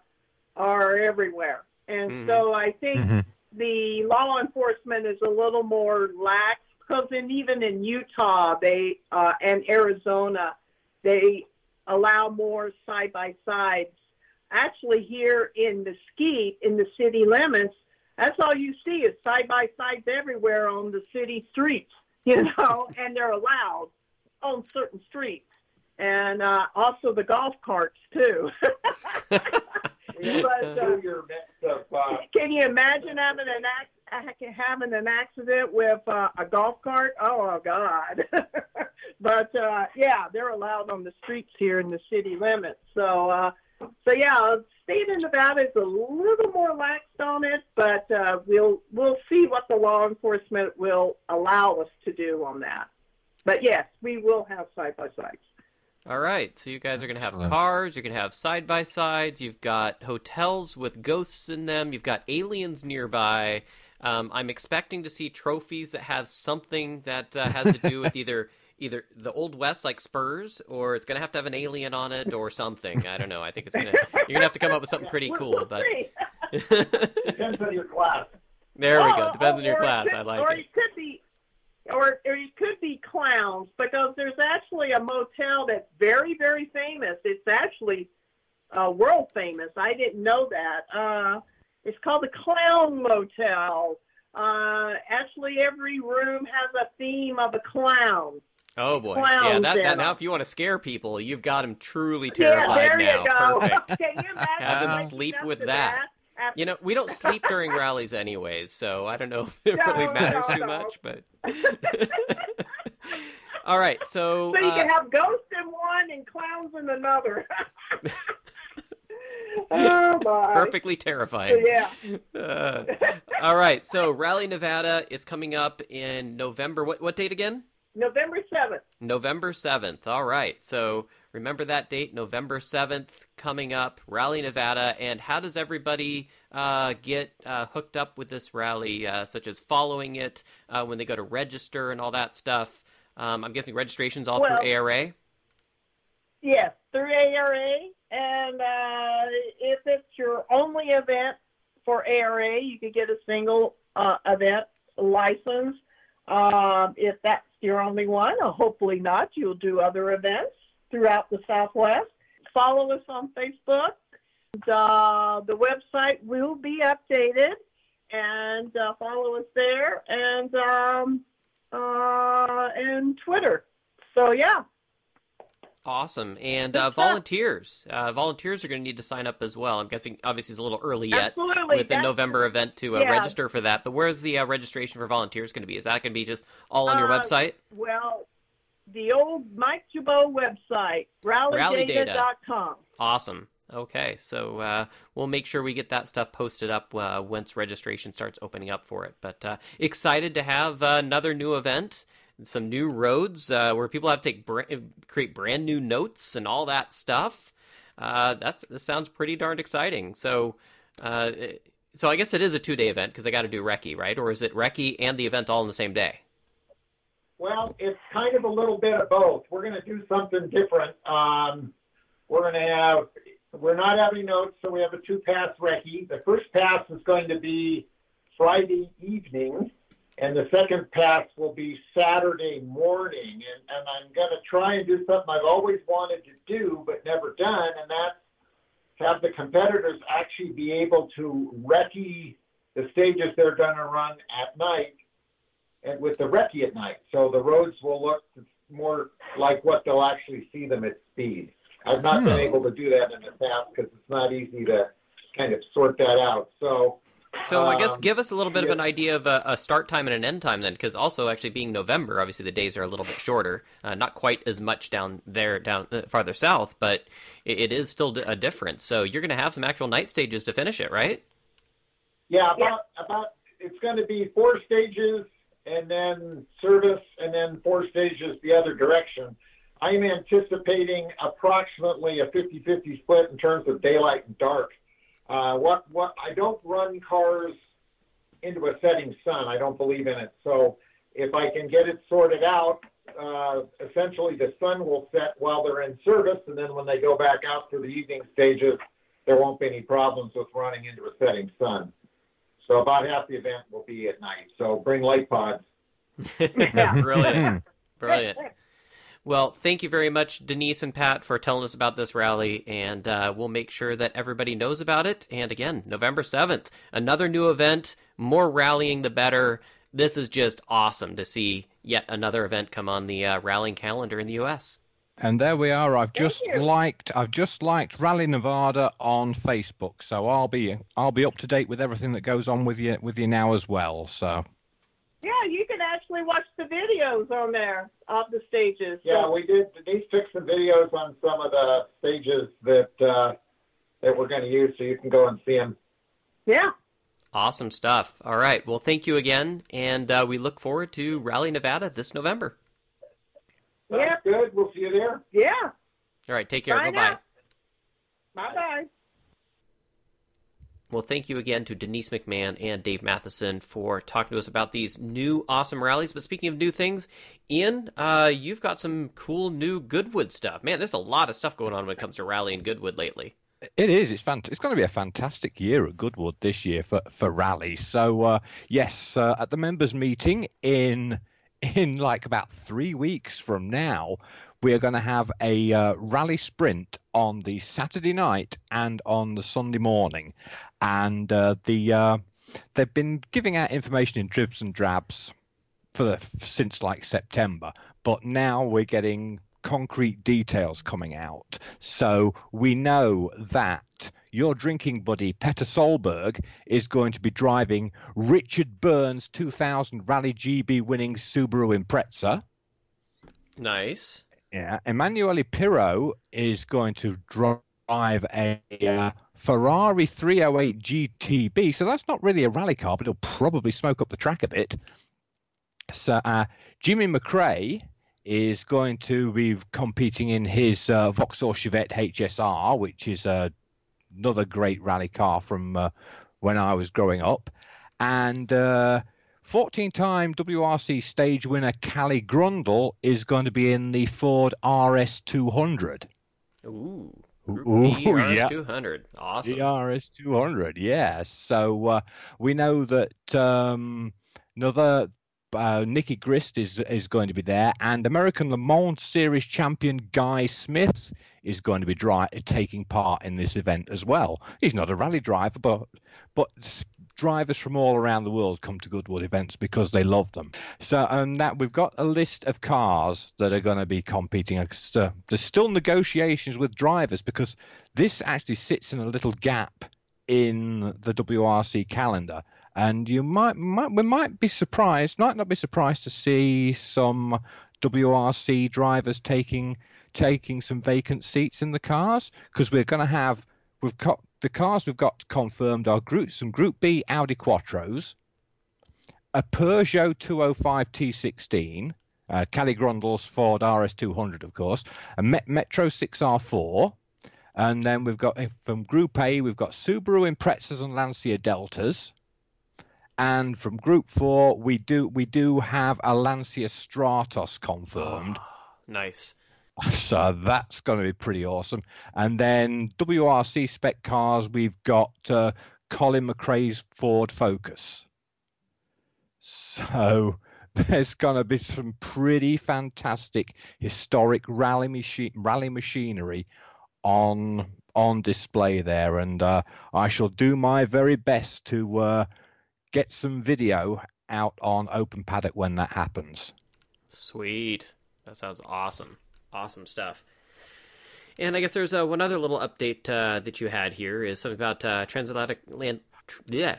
are everywhere, and Mhm. so I think Mhm. the law enforcement is a little more lax because in, even in Utah they uh, and Arizona they allow more side by sides. Actually, here in Mesquite, in the city limits, that's all you see is side by sides everywhere on the city streets, you know, and they're allowed on certain streets. And uh, also the golf carts, too. But, uh, Can you imagine having an ac- having an accident with uh, a golf cart? Oh God! but uh, yeah, they're allowed on the streets here in the city limits. So uh, so yeah, state of Nevada is a little more lax on it, but uh, we'll we'll see what the law enforcement will allow us to do on that. But yes, we will have side by sides. All right, so you guys are going to have Excellent. cars, you're going to have side by sides, you've got hotels with ghosts in them, you've got aliens nearby. Um, I'm expecting to see trophies that have something that uh, has to do with either either the old west like Spurs, or it's going to have to have an alien on it or something. I don't know. I think it's gonna you're gonna have to come up with something pretty cool. But see. depends on your class. there we Oh, go. Depends on your class. could- I like or it. it could be, or, or it could be clowns because there's actually a motel that's very, very famous. It's actually uh, world famous. I didn't know that. Uh, it's called the Clown Motel. Uh, actually, every room has a theme of a clown. Oh boy, yeah. clowns That, that now, if you want to scare people, you've got them truly Yeah, terrified there now. you go. Perfect. Can you imagine Have them sleep with to that. After- You know, we don't sleep during rallies anyways, so I don't know if it really matters no, too no. much, but. All right, so, So you uh, can have ghosts in one and clowns in another. oh my! perfectly terrifying. yeah. Uh, all right, so Rally Nevada is coming up in November. What what date again? November seventh. November 7th. All right. So remember that date, November 7th, coming up, Rally Nevada. And how does everybody uh, get uh, hooked up with this rally, uh, such as following it uh, when they go to register and all that stuff? Um, I'm guessing registration's all Well- through ARA. Yes, through ARA, and uh, if it's your only event for ARA, you could get a single uh, event license. Um, if that's your only one, hopefully not, you'll do other events throughout the Southwest. Follow us on Facebook. Uh, the website will be updated, and uh, follow us there, and um, uh, and Twitter. So yeah. Awesome. And uh, volunteers. Uh, volunteers are going to need to sign up as well. I'm guessing, obviously, it's a little early yet. Absolutely. with the That's- November event to uh, yeah. register for that. But where's the uh, registration for volunteers going to be? Is that going to be just all on your Uh, website? Well, the old Mike Jabot website, rallydata.com. Awesome. Okay, so uh, we'll make sure we get that stuff posted up uh, once registration starts opening up for it. But uh, excited to have uh, another new event, some new roads uh, where people have to take bra- create brand new notes and all that stuff. Uh, that's that sounds pretty darned exciting. So, so I guess it is a two day event because I got to do recce, right? Or is it recce and the event all in the same day? Well, it's kind of a little bit of both. We're going to do something different. Um, we're going to have, we're not having notes, so we have a two pass recce. The first pass is going to be Friday evening, and the second pass will be Saturday morning. And, and I'm going to try and do something I've always wanted to do but never done, and that's have the competitors actually be able to recce the stages they're going to run at night with the recce at night. So the roads will look more like what they'll actually see them at speed. I've not been Hmm. able to do that in the past because it's not easy to kind of sort that out. So So I guess Um, give us a little bit of an idea of a, a start time and an end time then, because also actually being November, obviously the days are a little bit shorter, uh, not quite as much down there, down uh, farther south, but it, it is still a difference. So you're going to have some actual night stages to finish it, right? yeah, about about it's going to be four stages and then service and then four stages the other direction. I'm anticipating approximately a 50-50 split in terms of daylight and dark. Uh, what what I don't run cars into a setting sun. I don't believe in it. So if I can get it sorted out, uh, essentially the sun will set while they're in service, and then when they go back out for the evening stages, there won't be any problems with running into a setting sun. So about half the event will be at night. So bring light pods. Yeah. Brilliant. Brilliant. Well, thank you very much, Denise and Pat, for telling us about this rally, and uh, we'll make sure that everybody knows about it. And again, November 7th, another new event, more rallying the better. This is just awesome to see yet another event come on the uh, rallying calendar in the U.S. And there we are. I've just you. liked I've just liked Rally Nevada on Facebook, so I'll be I'll be up to date with everything that goes on with you with you now as well. So Yeah, you can actually watch the videos on there of the stages. Yeah, we did. Denise took some videos on some of the stages that uh, that we're going to use, so you can go and see them. yeah. Awesome stuff. All right. Well, thank you again, and uh, we look forward to Rally Nevada this November. Yeah. good. We'll see you there. Yeah. All right. Take care. Bye Bye bye. Bye bye. Well, thank you again to Denise McMahon and Dave Matheson for talking to us about these new awesome rallies. But speaking of new things, Ian, uh, you've got some cool new Goodwood stuff. Man, there's a lot of stuff going on when it comes to rallying Goodwood lately. It is. It's fant- It's going to be a fantastic year at Goodwood this year for for rally. So uh, yes, uh, at the members' meeting in in like about three weeks from now, we are going to have a uh, rally sprint on the Saturday night and on the Sunday morning, and uh, the uh, they've been giving out information in dribs and drabs for the, since like September, but now we're getting concrete details coming out. So we know that your drinking buddy Petter Solberg is going to be driving Richard Burns' 2000 Rally GB winning Subaru Impreza. Nice. Yeah, Emanuele Pirro is going to drive a uh, Ferrari 308 GTB. So that's not really a rally car, but it'll probably smoke up the track a bit. So uh, Jimmy McRae is going to be competing in his uh, Vauxhall Chevette HSR, which is uh, another great rally car from uh, when I was growing up. And uh, 14 time WRC stage winner Kalle Grundel is going to be in the Ford RS200. Ooh. Ooh, Group B yeah. RS200. Awesome. The RS200, yeah. So uh, we know that um, another uh, Nicky Grist is is going to be there, and American Le Mans Series champion Guy Smith is going to be dri- taking part in this event as well. He's not a rally driver, but but drivers from all around the world come to Goodwood events because they love them. So, and that we've got a list of cars that are going to be competing. Uh, There's still negotiations with drivers because this actually sits in a little gap in the WRC calendar. And you might, might we might be surprised, might not be surprised to see some WRC drivers taking taking some vacant seats in the cars because we're going to have we've got the cars we've got confirmed are group some Group B Audi Quattros, a Peugeot 205 T16, uh, Kalle Grundel's Ford RS200, of course, a Met- Metro 6R4, and then we've got uh, from Group A we've got Subaru Imprezas and Lancia Deltas. And from Group Four, we do we do have a Lancia Stratos confirmed. Nice. So that's going to be pretty awesome. And then WRC spec cars, we've got uh, Colin McRae's Ford Focus. So there's going to be some pretty fantastic historic rally machine rally machinery on on display there, and uh, I shall do my very best to uh, get some video out on Open Paddock when that happens. Sweet. That sounds awesome. Awesome stuff. And I guess there's uh, one other little update uh, that you had here is something about uh, transatlantic land. Yeah,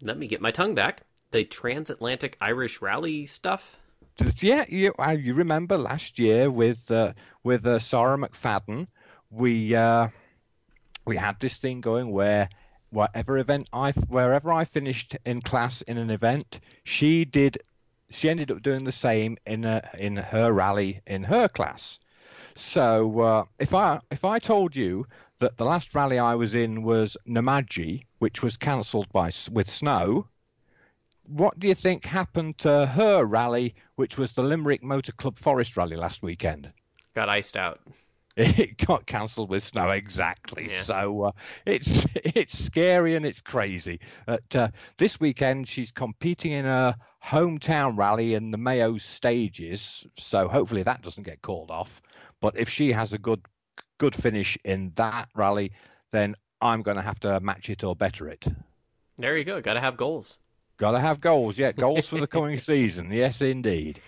let me get my tongue back. The transatlantic Irish rally stuff. Just- yeah, you, uh, you remember last year with uh, with uh, Sarah McFadden, we we had this thing going where whatever event I wherever I finished in class in an event, she did she ended up doing the same in a, in her rally in her class. So uh, if I if I told you that the last rally I was in was Namaji, which was cancelled by with snow, what do you think happened to her rally, which was the Limerick Motor Club Forest Rally last weekend? Got iced out. It got cancelled with snow, exactly. Yeah. So uh, it's it's scary and it's crazy. But uh, this weekend she's competing in a hometown rally in the Mayo stages, so hopefully that doesn't get called off. But if she has a good good finish in that rally, then I'm going to have to match it or better it. There you go. Got to have goals. Got to have goals, yeah, goals for the coming season. Yes, indeed.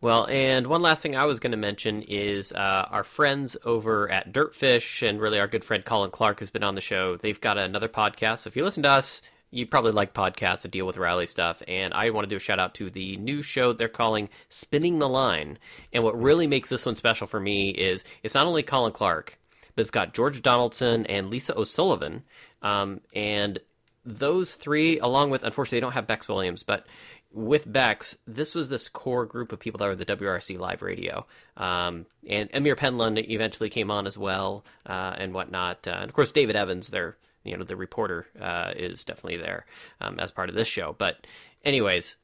Well, and one last thing I was going to mention is uh, our friends over at Dirtfish, and really our good friend Colin Clark, who's been on the show. They've got another podcast. So if you listen to us, you probably like podcasts that deal with rally stuff. And I want to do a shout out to the new show they're calling Spinning the Line. And what really makes this one special for me is it's not only Colin Clark, but it's got George Donaldson and Lisa O'Sullivan. Um, and those three, along with, unfortunately, they don't have Bex Williams, but with Bex, this was this core group of people that were the WRC live radio. Um, and Amir Penland eventually came on as well, uh, and whatnot. Uh, and of course, David Evans, their you know the reporter, uh, is definitely there um, as part of this show. But anyways,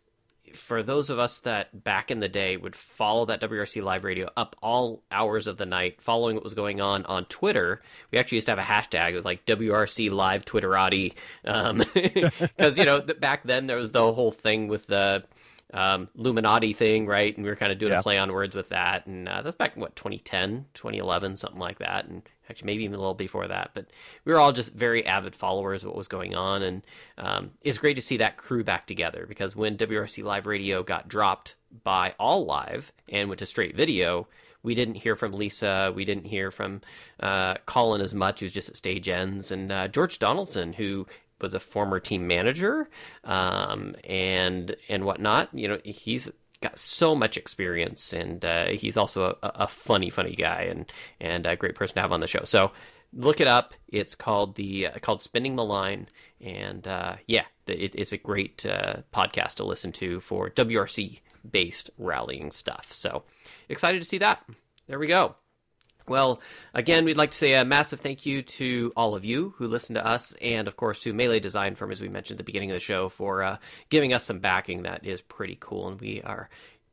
for those of us that back in the day would follow that WRC live radio up all hours of the night, following what was going on on Twitter, we actually used to have a hashtag. It was like WRC live Twitterati, because um, you know back then there was the whole thing with the um, Illuminati thing, right? And we were kind of doing Yeah. a play on words with that, and uh, that's back in what 2010, 2011, something like that, and actually maybe even a little before that. But we were all just very avid followers of what was going on, and um, it's great to see that crew back together because when WRC Live Radio got dropped by All Live and went to straight video. We didn't hear from Lisa. We didn't hear from uh, Colin as much, who's just at stage ends, and uh, George Donaldson, who was a former team manager um, and and whatnot. You know, he's got so much experience, and uh, he's also a, a funny, funny guy, and and a great person to have on the show. So look it up. It's called the uh, called Spinning the Line, and uh, yeah, it, it's a great uh, podcast to listen to for WRC based rallying stuff. So excited to see that. There we go. Well, again, we'd like to say a massive thank you to all of you who listen to us, and of course to Melee Design Firm, as we mentioned at the beginning of the show, for uh, giving us some backing. That is pretty cool, and we are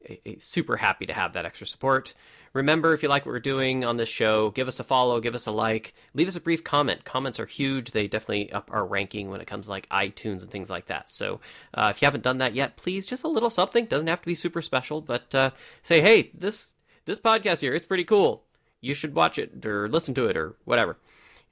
uh, uh, super happy to have that extra support. Remember, if you like what we're doing on this show, give us a follow, give us a like, leave us a brief comment. Comments are huge; they definitely up our ranking when it comes to like iTunes and things like that. So, uh, if you haven't done that yet, please just a little something. Doesn't have to be super special, but uh, say, hey, this this podcast here, it's pretty cool you should watch it or listen to it or whatever.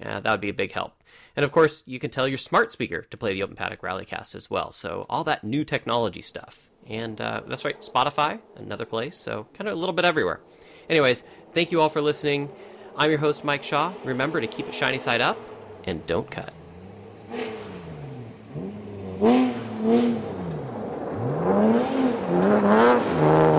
Uh, that would be a big help. And of course, you can tell your smart speaker to play the Open Paddock Rallycast as well. So all that new technology stuff. And uh, that's right, Spotify, another place. So kind of a little bit everywhere. Anyways, thank you all for listening. I'm your host, Mike Shaw. Remember to keep it shiny side up and don't cut.